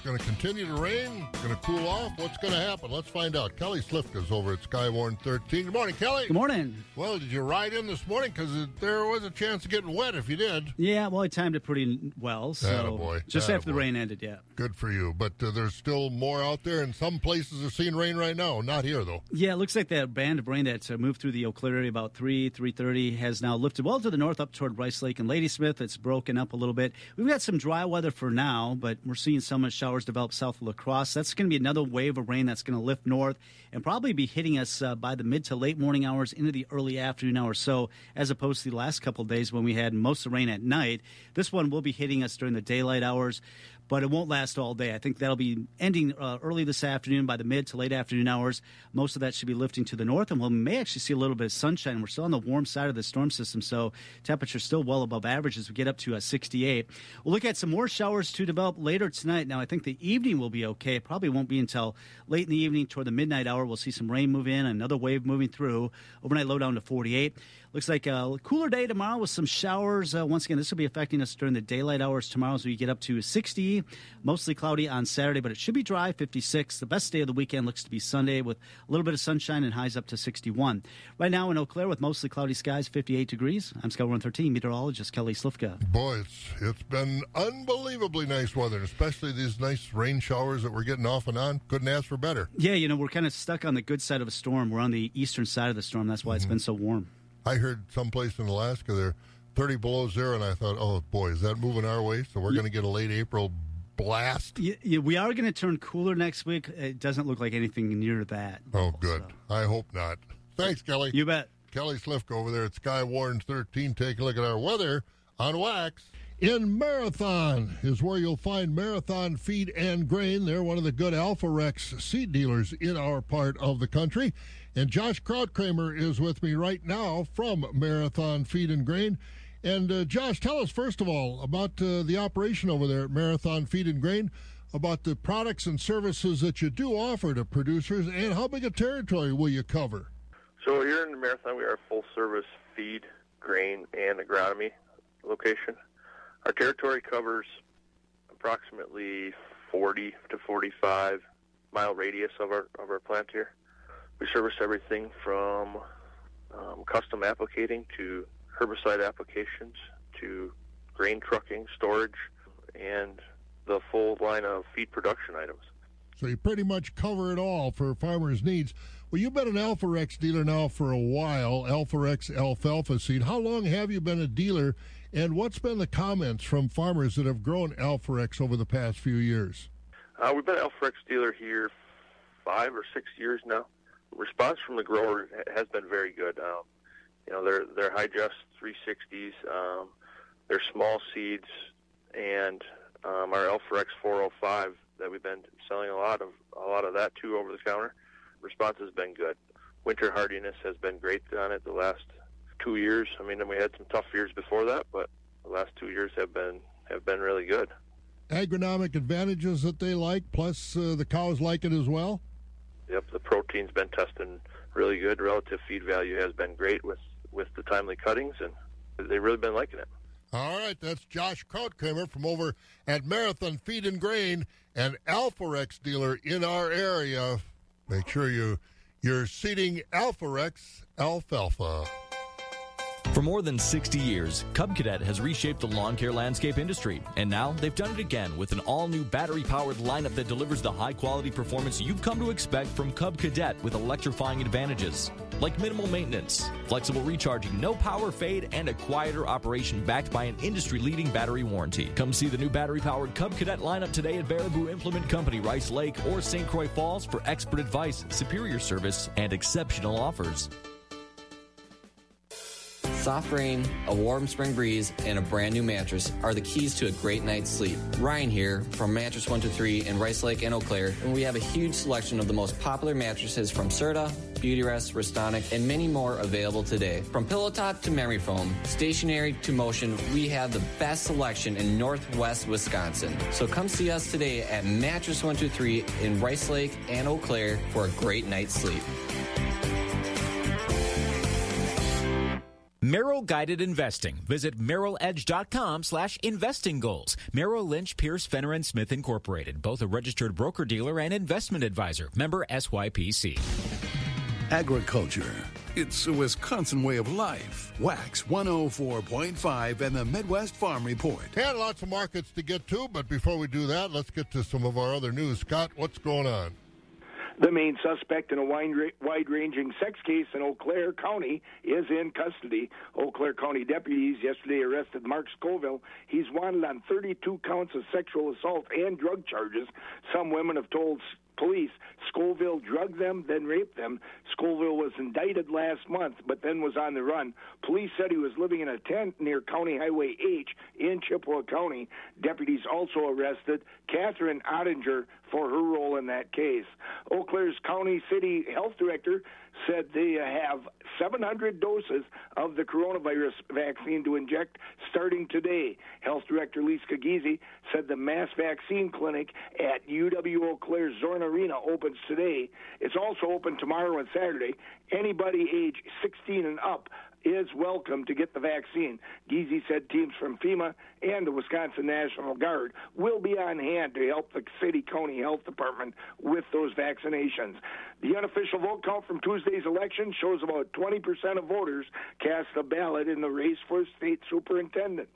going to continue to rain? Going to cool off? What's going to happen? Let's find out. Kelly Slifka's over at Skywarn 13. Good morning, Kelly. Good morning. Well, did you ride in this morning? Because there was a chance of getting wet if you did. Yeah, well, I timed it pretty well. So Attaboy. just after the rain ended, yeah. Good for you. But uh, there's still more out there, and some places are seeing rain right now. Not here, though. Yeah, it looks like that band of rain that uh, moved through the Eau Claire area about 3, 3.30 has now lifted well to the north up toward Rice Lake and Ladysmith. It's broken up a little bit. We've got some dry weather for now, but we're seeing some showers develop south of La Crosse. That's going to be another wave of rain that's going to lift north and probably be hitting us uh, by the mid to late morning hours into the early afternoon hours. So, as opposed to the last couple days when we had most of the rain at night, this one will be hitting us during the daylight hours but it won't last all day. I think that'll be ending uh, early this afternoon by the mid to late afternoon hours. Most of that should be lifting to the north, and we may actually see a little bit of sunshine. We're still on the warm side of the storm system, so temperature's still well above average as we get up to uh, 68. We'll look at some more showers to develop later tonight. Now, I think the evening will be okay. It probably won't be until late in the evening toward the midnight hour. We'll see some rain move in, another wave moving through. Overnight low down to 48. Looks like a cooler day tomorrow with some showers. Uh, once again, this will be affecting us during the daylight hours tomorrow as we get up to 60. Mostly cloudy on Saturday, but it should be dry, 56. The best day of the weekend looks to be Sunday with a little bit of sunshine and highs up to 61. Right now in Eau Claire with mostly cloudy skies, 58 degrees. I'm Sky 113 meteorologist Kelly Slifka. Boy, it's it's been unbelievably nice weather, especially these nice rain showers that we're getting off and on. Couldn't ask for better. Yeah, you know, we're kind of stuck on the good side of a storm. We're on the eastern side of the storm. That's why it's been so warm. I heard someplace in Alaska they're 30 below zero, and I thought, oh boy, is that moving our way? So we're going to get a late April blast. Yeah, yeah, we are going to turn cooler next week. It doesn't look like anything near that. Oh, good. I hope not. Thanks, Kelly. You bet. Kelly Slifka over there at Sky Skywarn 13. Take a look at our weather on wax. In Marathon is where you'll find Marathon Feed and Grain. They're one of the good Alforex seed dealers in our part of the country. And Josh Krautkramer is with me right now from Marathon Feed and Grain. And uh, Josh, tell us first of all about uh, the operation over there at Marathon Feed and Grain, about the products and services that you do offer to producers, and how big a territory will you cover? So here in Marathon, we are a full-service feed, grain, and agronomy location. Our territory covers approximately 40 to 45 mile radius of our of our plant here. We service everything from um, custom applicating to herbicide applications to grain trucking, storage, and the full line of feed production items. So you pretty much cover it all for farmers' needs. Well, you've been an Alforex dealer now for a while, Alforex alfalfa seed. How long have you been a dealer, and what's been the comments from farmers that have grown Alforex over the past few years? Uh, we've been an Alforex dealer here five or six years now. Response from the grower has been very good. Um, you know, they're they're Hi-Gest 360s, um, they're small seeds, and um, our Alforex 405 that we've been selling a lot of a lot of that too over the counter. Response has been good. Winter hardiness has been great on it the last two years. I mean, we had some tough years before that, but the last two years have been have been really good. Agronomic advantages that they like, plus uh, the cows like it as well? Yep, the protein's been testing really good. Relative feed value has been great with with the timely cuttings, and they've really been liking it. All right, that's Josh Krautkramer from over at Marathon Feed and Grain, an Alforex dealer in our area. Make sure you you're seeding Alforex alfalfa. For more than 60 years, Cub Cadet has reshaped the lawn care landscape industry, and now they've done it again with an all new battery powered lineup that delivers the high quality performance you've come to expect from Cub Cadet with electrifying advantages like minimal maintenance, flexible recharging, no power fade, and a quieter operation backed by an industry leading battery warranty. Come see the new battery powered Cub Cadet lineup today at Baraboo Implement Company, Rice Lake, or St. Croix Falls for expert advice, superior service, and exceptional offers. Soft rain, a warm spring breeze, and a brand new mattress are the keys to a great night's sleep. Ryan here from Mattress 123 in Rice Lake and Eau Claire, and we have a huge selection of the most popular mattresses from Serta, Beautyrest, Restonic, and many more available today. From pillow top to memory foam, stationary to motion, we have the best selection in Northwest Wisconsin. So come see us today at Mattress 123 in Rice Lake and Eau Claire for a great night's sleep. Merrill Guided Investing. Visit merrilledge.com slash investing goals. Merrill Lynch, Pierce, Fenner, and Smith Incorporated, both a registered broker dealer and investment advisor. Member SIPC. Agriculture. It's a Wisconsin way of life. Wax 104.5 and the Midwest Farm Report. And lots of markets to get to, but before we do that, let's get to some of our other news. Scott, what's going on? The main suspect in a wide ranging sex case in Eau Claire County is in custody. Eau Claire County deputies yesterday arrested Mark Scoville. He's wanted on 32 counts of sexual assault and drug charges. Some women have told police. Scoville drugged them, then raped them. Scoville was indicted last month, but then was on the run. Police said he was living in a tent near County Highway H in Chippewa County. Deputies also arrested Catherine Ottinger for her role in that case. Eau Claire's County City Health Director said they have 700 doses of the coronavirus vaccine to inject starting today. Health Director Lisa Giese said the mass vaccine clinic at UW Eau Zorn Arena opens today. It's also open tomorrow and Saturday. Anybody age 16 and up is welcome to get the vaccine. Giese said teams from FEMA and the Wisconsin National Guard will be on hand to help the city county health department with those vaccinations. The unofficial vote count from Tuesday's election shows about 20% of voters cast a ballot in the race for state superintendent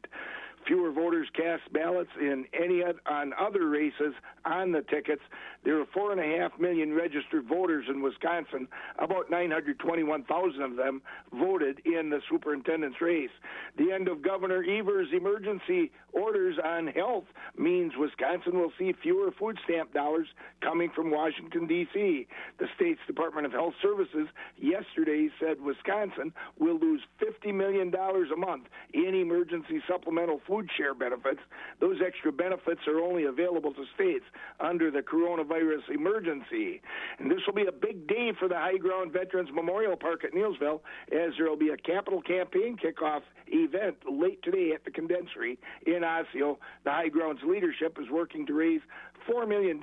fewer voters cast ballots in any on other races on the tickets. There are four and a half million registered voters in Wisconsin. About 921,000 of them voted in the superintendent's race. The end of Governor Evers' emergency orders on health means Wisconsin will see fewer food stamp dollars coming from Washington, D.C. The state's Department of Health Services yesterday said Wisconsin will lose $50 million a month in emergency supplemental food share benefits. Those extra benefits are only available to states under the coronavirus emergency. And this will be a big day for the High Ground Veterans Memorial Park at Neillsville, as there will be a capital campaign kickoff event late today at the Condensery in Osseo. The High Grounds leadership is working to raise $4 million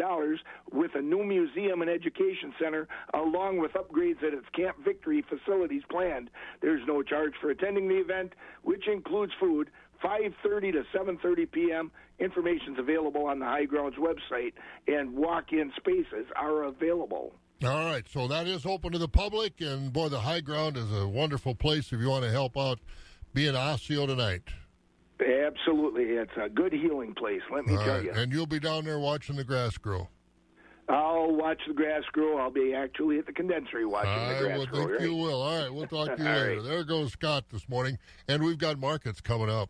with a new museum and education center, along with upgrades at its Camp Victory facilities planned. There's no charge for attending the event, which includes food. 5:30 to 7:30 p.m. Information's available on the High Grounds website, and walk-in spaces are available. All right, so that is open to the public, and boy, the High Ground is a wonderful place if you want to help out Be being Osseo tonight. Absolutely, it's a good healing place. Let me All tell right, you. And you'll be down there watching the grass grow. I'll watch the grass grow. I'll be actually at the condensery watching I the grass would grow. think right? you will. All right, we'll talk to you later. right. There goes Scott this morning, and we've got markets coming up.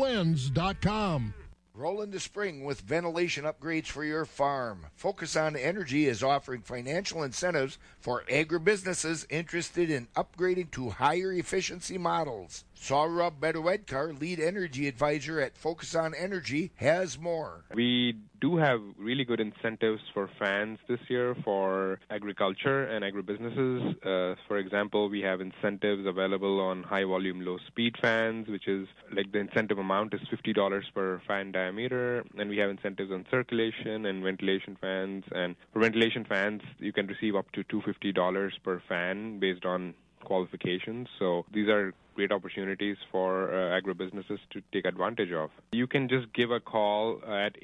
starblends.com. Roll into spring with ventilation upgrades for your farm. Focus on Energy is offering financial incentives for agribusinesses interested in upgrading to higher efficiency models. Saurabh Bedawedkar, lead energy advisor at Focus on Energy, has more. We do have really good incentives for fans this year for agriculture and agribusinesses. Uh, for example, we have incentives available on high volume, low speed fans, which is like the incentive amount is $50 per fan diameter. And we have incentives on circulation and ventilation fans. And for ventilation fans, you can receive up to $250 per fan based on qualifications. So these are great opportunities for uh, agribusinesses to take advantage of. You can just give a call at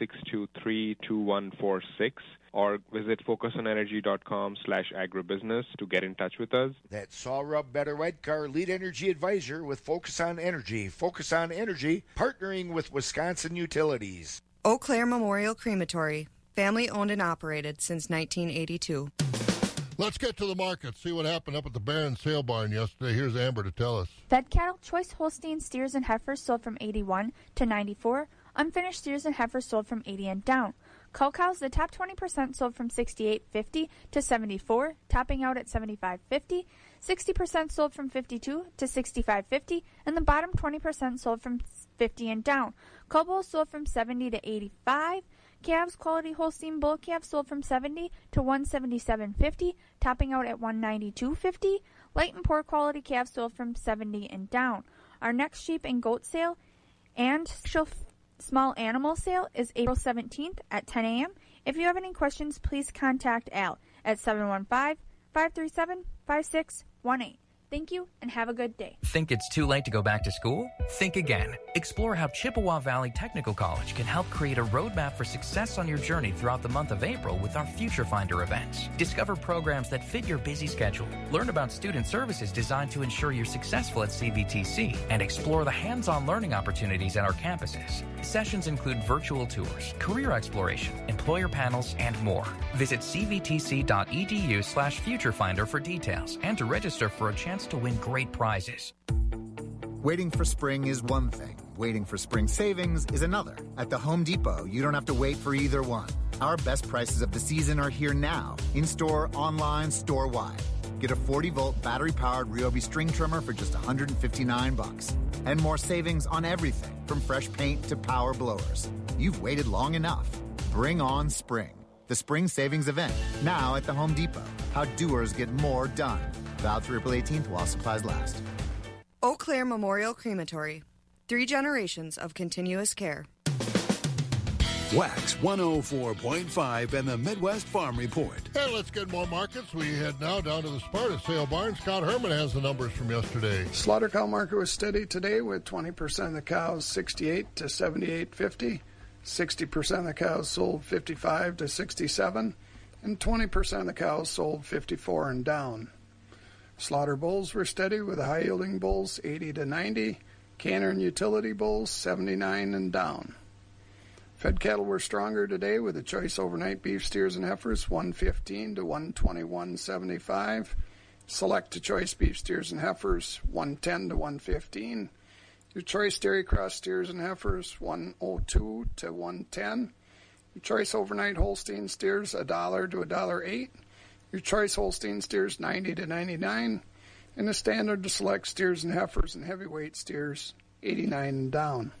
888-623-2146 or visit focusonenergy.com slash agribusiness to get in touch with us. That's Saurabh Bedawedkar, lead energy advisor with Focus on Energy. Focus on Energy, partnering with Wisconsin Utilities. Eau Claire Memorial Crematory, family owned and operated since 1982. Let's get to the market, see what happened up at the Barron Sale Barn yesterday. Here's Amber to tell us. Fed cattle, choice Holstein steers and heifers sold from 81 to 94. Unfinished steers and heifers sold from 80 and down. Cull cows, the top 20% sold from 68.50 to 74, topping out at 75.50. 60% sold from 52 to 65.50, and the bottom 20% sold from 50 and down. Cull bulls sold from 70 to 85. Calves quality Holstein bull calves sold from 70 to 177.50, topping out at 192.50. Light and poor quality calves sold from 70 and down. Our next sheep and goat sale and small animal sale is April 17th at 10 a.m. If you have any questions, please contact Al at 715 537 5618. Thank you and have a good day. Think it's too late to go back to school? Think again. Explore how Chippewa Valley Technical College can help create a roadmap for success on your journey throughout the month of April with our Future Finder events. Discover programs that fit your busy schedule. Learn about student services designed to ensure you're successful at CVTC and explore the hands-on learning opportunities at our campuses. Sessions include virtual tours, career exploration, employer panels, and more. Visit cvtc.edu slash futurefinder for details and to register for a chance to win great prizes. Waiting for spring is one thing. Waiting for spring savings is another. At the Home Depot, you don't have to wait for either one. Our best prices of the season are here now, in store, online, store wide. Get a 40 volt battery powered Ryobi string trimmer for just 159 bucks. And more savings on everything from fresh paint to power blowers. You've waited long enough. Bring on spring. The spring savings event, now at the Home Depot. How doers get more done. Valid through April 18th while supplies last. Eau Claire Memorial Crematory. Three generations of continuous care. Wax 104.5 and the Midwest Farm Report. Hey, let's get more markets. We head now down to the Sparta Sale Barn. Scott Herman has the numbers from yesterday. Slaughter cow market was steady today with 20% of the cows 68 to 78.50. 60% of the cows sold 55 to 67, and 20% of the cows sold 54 and down. Slaughter bulls were steady with high yielding bulls 80 to 90, canner and utility bulls 79 and down. Fed cattle were stronger today with the choice overnight beef steers and heifers 115 to 121.75, select to choice beef steers and heifers 110 to 115. Your choice dairy cross steers and heifers 102 to 110. Your choice overnight Holstein steers a dollar to a dollar eight. Your choice Holstein steers 90 to 99, and the standard to select steers and heifers and heavyweight steers 89 and down.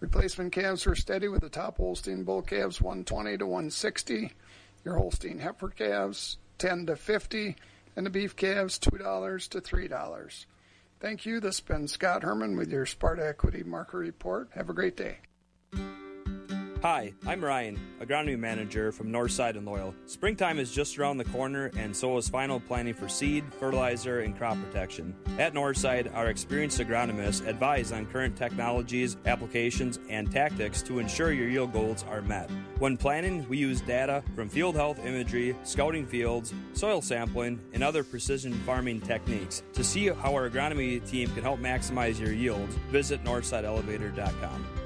Replacement calves are steady with the top Holstein bull calves 120 to 160, your Holstein heifer calves 10 to 50, and the beef calves $2 to $3. Thank you. This has been Scott Herman with your Sparta Equity Market Report. Have a great day. Hi, I'm Ryan, agronomy manager from Northside and Loyal. Springtime is just around the corner, and so is final planning for seed, fertilizer, and crop protection. At Northside, our experienced agronomists advise on current technologies, applications, and tactics to ensure your yield goals are met. When planning, we use data from field health imagery, scouting fields, soil sampling, and other precision farming techniques. To see how our agronomy team can help maximize your yields, visit northsideelevator.com.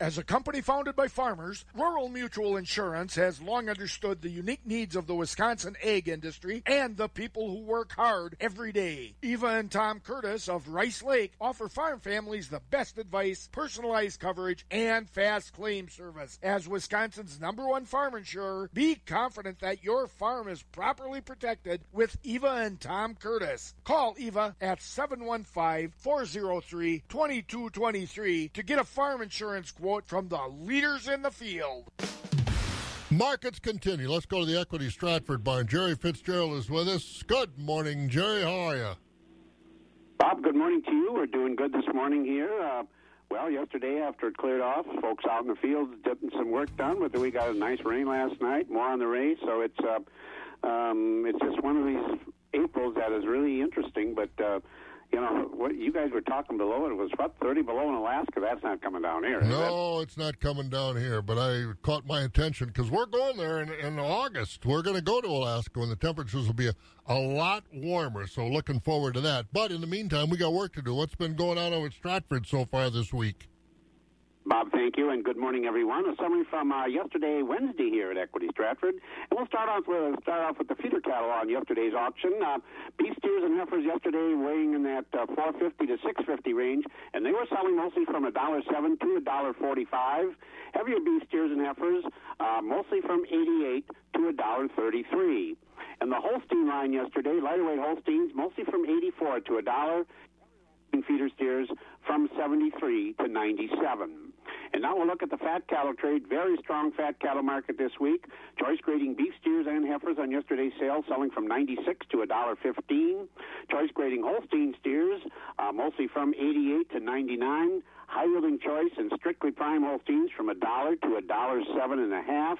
As a company founded by farmers, Rural Mutual Insurance has long understood the unique needs of the Wisconsin egg industry and the people who work hard every day. Eva and Tom Curtis of Rice Lake offer farm families the best advice, personalized coverage, and fast claim service. As Wisconsin's number one farm insurer, be confident that your farm is properly protected with Eva and Tom Curtis. Call Eva at 715 403 2223 to get a farm insurance quote from the leaders in the field. Markets continue. Let's go to the Equity Stratford Barn. Jerry Fitzgerald is with us. Good morning, Jerry. How are you? Bob, good morning to you. We're doing good this morning here. Uh, well, yesterday after it cleared off, folks out in the fields getting some work done, but we got a nice rain last night. More on the rain, so it's uh, um, it's just one of these Aprils that is really interesting, but. Uh, you know, what you guys were talking below, it was what, 30 below in Alaska? That's not coming down here. No, it's not coming down here, but I caught my attention because we're going there in, in August. We're going to go to Alaska and the temperatures will be a, a lot warmer, so looking forward to that. But in the meantime, we got work to do. What's been going on over at Stratford so far this week? Bob, thank you, and good morning, everyone. A summary from uh, yesterday, Wednesday, here at Equity Stratford, and we'll start off with start off with the feeder cattle on yesterday's auction. Uh, beef steers and heifers yesterday weighing in that uh, 450 to 650 range, and they were selling mostly from a dollar seven to a dollar 45. Heavier beef steers and heifers uh, mostly from 88 to a dollar 33. And the Holstein line yesterday, lighter weight Holsteins, mostly from 84 to a dollar. Feeder steers from 73 to 97. And now we'll look at the fat cattle trade. Very strong fat cattle market this week. Choice grading beef steers and heifers on yesterday's sale selling from 96 to $1.15. Choice grading Holstein steers uh, mostly from 88 to 99. High yielding choice and strictly prime Holsteins from a dollar to a dollar seven and a half.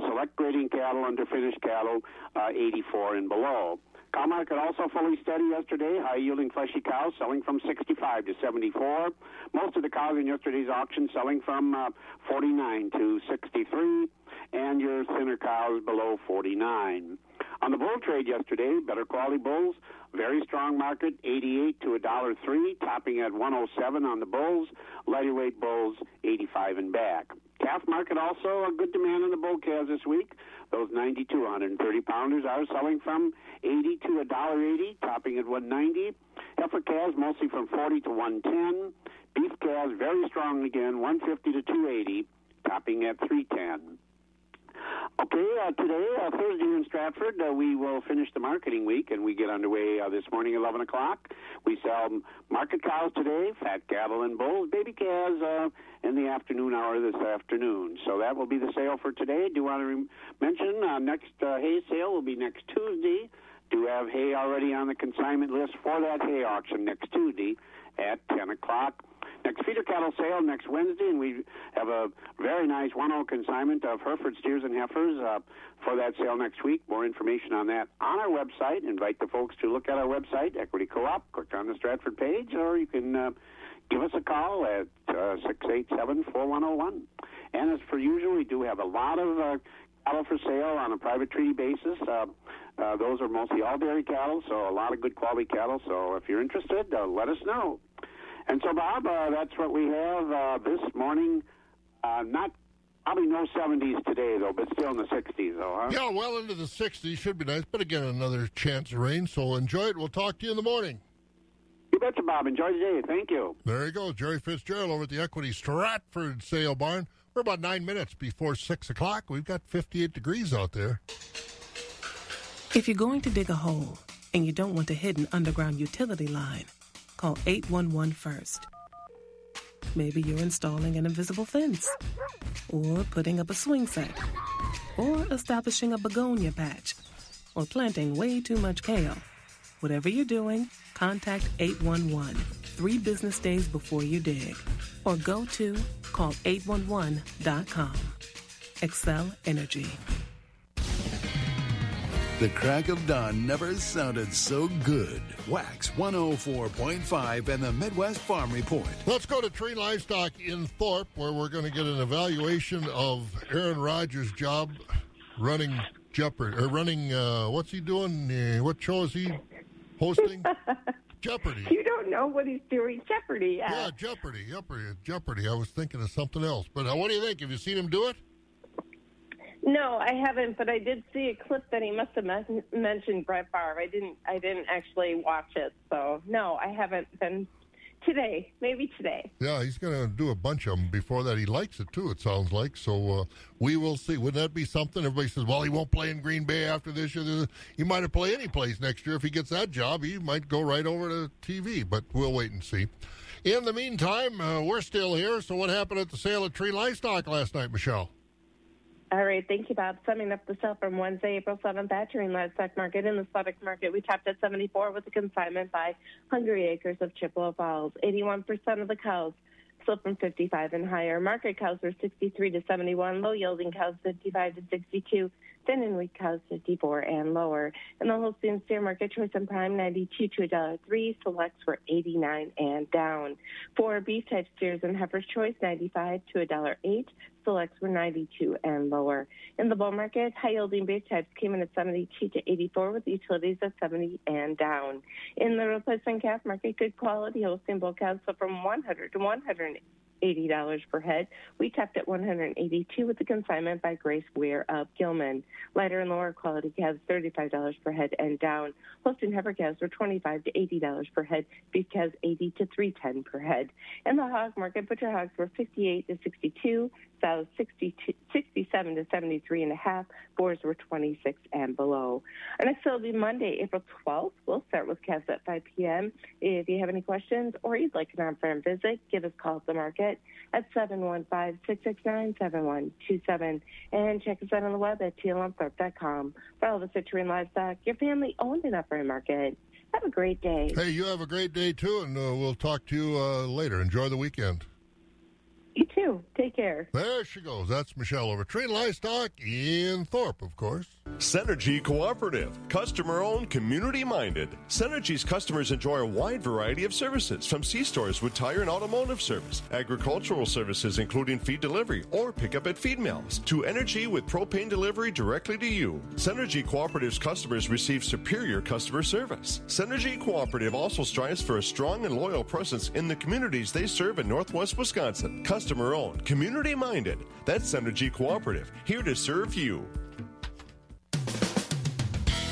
Select grading cattle under finished cattle uh, 84 and below. Cow market also fully steady yesterday. High yielding fleshy cows selling from 65 to 74. Most of the cows in yesterday's auction selling from uh, 49 to 63. And your thinner cows below 49. On the bull trade yesterday, better quality bulls, very strong market, 88 to a dollar three, topping at 107 on the bulls. Lighter weight bulls, 85 and back. Calf market also a good demand on the bull calves this week. Those 90 to 130 pounders are selling from 80 to a dollar 80, topping at 190. Heifer calves mostly from 40 to 110. Beef calves very strong again, 150 to 280, topping at 310. Okay, uh, today, uh, Thursday in Stratford, uh, we will finish the marketing week and we get underway uh, this morning, 11 o'clock. We sell market cows today, fat cattle and bulls, baby calves uh, in the afternoon hour this afternoon. So that will be the sale for today. Do want to re- mention uh, next hay sale will be next Tuesday. Do have hay already on the consignment list for that hay auction next Tuesday at 10 o'clock. Next feeder cattle sale next Wednesday, and we have a very nice one-o consignment of Hereford steers and heifers uh, for that sale next week. More information on that on our website. Invite the folks to look at our website, Equity Co-op. Click on the Stratford page, or you can uh, give us a call at uh, six eight seven four one zero one. And as per usual, we do have a lot of uh, cattle for sale on a private treaty basis. Uh, uh, those are mostly all dairy cattle, so a lot of good quality cattle. So if you're interested, uh, let us know. And so, Bob, uh, that's what we have uh, this morning. Uh, not probably no 70s today, though, but still in the 60s, though, huh? Yeah, well into the 60s. Should be nice. But again, another chance of rain, so enjoy it. We'll talk to you in the morning. You betcha, Bob. Enjoy the day. Thank you. There you go. Jerry Fitzgerald over at the Equity Stratford Sale Barn. We're about nine minutes before 6 o'clock. We've got 58 degrees out there. If you're going to dig a hole and you don't want to hit an underground utility line, call 811 first. Maybe you're installing an invisible fence, or putting up a swing set, or establishing a begonia patch, or planting way too much kale. Whatever you're doing, contact 811 three business days before you dig, or go to call811.com. Xcel Energy. The crack of dawn never sounded so good. Wax 104.5 and the Midwest Farm Report. Let's go to Tree Livestock in Thorp, where we're going to get an evaluation of Aaron Rodgers' job running Jeopardy. Or running, uh, what's he doing? Uh, what show is he hosting? Jeopardy. You don't know what he's doing. Jeopardy. Yeah, yeah Jeopardy. Jeopardy. Jeopardy. I was thinking of something else. But uh, what do you think? Have you seen him do it? No, I haven't, but I did see a clip that he must have men- mentioned Brett Favre. I didn't. I didn't actually watch it, so no, I haven't been today. Maybe today. Yeah, he's going to do a bunch of them before that. He likes it too. It sounds like so. Uh, we will see. Wouldn't that be something? Everybody says, "Well, he won't play in Green Bay after this year. He might have play any place next year if he gets that job. He might go right over to TV, but we'll wait and see." In the meantime, uh, we're still here. So, what happened at the sale of Tree Livestock last night, Michelle? All right, thank you, Bob. Summing up the sale from Wednesday, April 7th at Tree Livestock Market in the Suffolk Market, we topped at 74 with a consignment by Hungry Acres of Chippewa Falls. 81% of the cows sold from 55 and higher. Market cows were 63 to 71, low yielding cows 55 to 62, thin and weak cows 54 and lower. In the Holstein steer market, choice and prime 92 to $1.03, selects were 89 and down. For beef type steers and heifers, choice 95 to $1.08, selects were 92 and lower. In the bull market, high yielding beef types came in at 72 to 84 with utilities at 70 and down. In the replacement calf market, good quality Holstein bull calves sold from 100 to $80 per head. We topped at 182 with the consignment by Grace Weir of Gilman. Lighter and lower quality calves $35 per head and down. Holstein heifer calves were 25 to $80 per head. Beef calves 80 to 310 per head. In the hog market, butcher hogs were 58 to 62 sows 67 to 73 and a half. Boars were 26 and below. Our next sale will be Monday, April 12th. We'll start with calves at 5 p.m. If you have any questions or you'd like an on-farm visit, give us a call at the market at 715-669-7127 and check us out on the web at tlmthorpe.com. For all the Citroen livestock, your family owned an upper market. Have a great day. Hey, you have a great day too, and uh, we'll talk to you uh, later. Enjoy the weekend. You too. Take care. There she goes. That's Michelle over Tree Livestock in Thorp, of course. Synergy Cooperative, customer owned, community minded. Synergy's customers enjoy a wide variety of services from C stores with tire and automotive service, agricultural services including feed delivery or pickup at feed mills, to energy with propane delivery directly to you. Synergy Cooperative's customers receive superior customer service. Synergy Cooperative also strives for a strong and loyal presence in the communities they serve in northwest Wisconsin. Customer owned, community minded. That's Synergy Cooperative, here to serve you.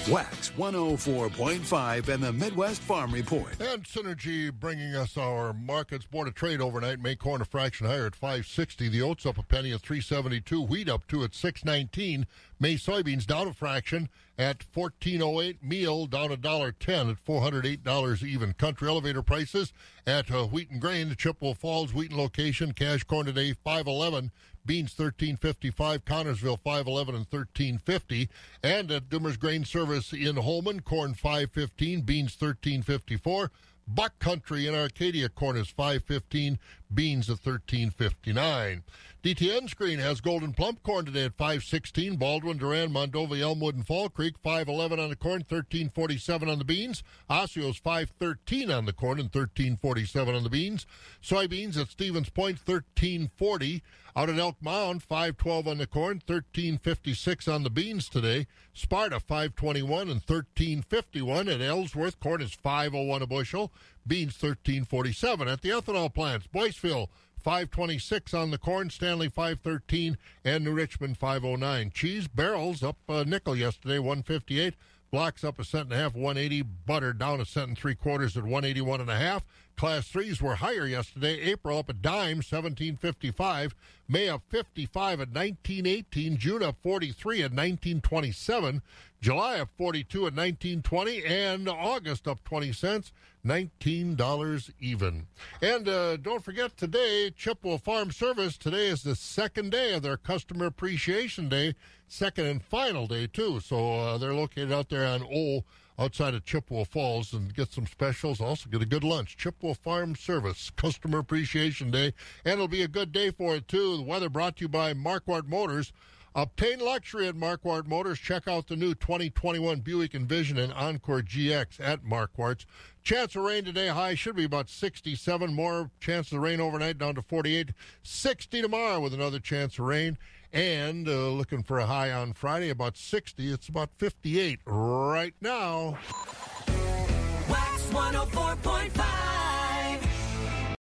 Wax 104.5 and the Midwest Farm Report. And Synergy bringing us our markets. Board of Trade overnight. May corn a fraction higher at 560. The oats up a penny at 372. Wheat up two at 619. May soybeans down a fraction at 1408. Meal down a dollar ten at $408 even. Country elevator prices at uh, Wheat and Grain, the Chippewa Falls Wheaton location. Cash corn today 511. Beans 1355, Connorsville 511 and 1350, and at Dummer's Grain Service in Holmen corn 515, beans 1354. Buck Country in Arcadia corn is 515, beans at 1359. DTN screen has golden plump corn today at 516. Baldwin, Durand, Mondovi, Elmwood, and Fall Creek 511 on the corn, 1347 on the beans. Osseo's 513 on the corn and 1347 on the beans. Soybeans at Stevens Point 1340. Out at Elk Mound 512 on the corn, 1356 on the beans today. Sparta 521 and 1351 at Ellsworth. Corn is 501 a bushel. Beans 1347 at the ethanol plants. Boyceville 526 on the corn, Stanley 513, and New Richmond 509. Cheese barrels up a nickel yesterday, 158. Blocks up a cent and a half, 180. Butter down a cent and three quarters at 181 and a half. Class threes were higher yesterday. April up a dime, 1755. May up 55 at 1918. June up 43 at 1927. July up 42 at 1920. And August up 20 cents, $19 even. And uh, don't forget today, Chippewa Farm Service. Today is the second day of their Customer Appreciation Day, second and final day, too. So uh, they're located out there on O outside of Chippewa Falls and get some specials. Also, get a good lunch. Chippewa Farm Service, Customer Appreciation Day. And it'll be a good day for it, too. The weather brought to you by Marquardt Motors. Obtain luxury at Marquardt Motors. Check out the new 2021 Buick Envision and Encore GX at Marquardt's. Chance of rain today, high should be about 67. More chance of rain overnight down to 48. 60 tomorrow with another chance of rain. And uh, looking for a high on Friday, about 60. It's about 58 right now. WAXX 104.5.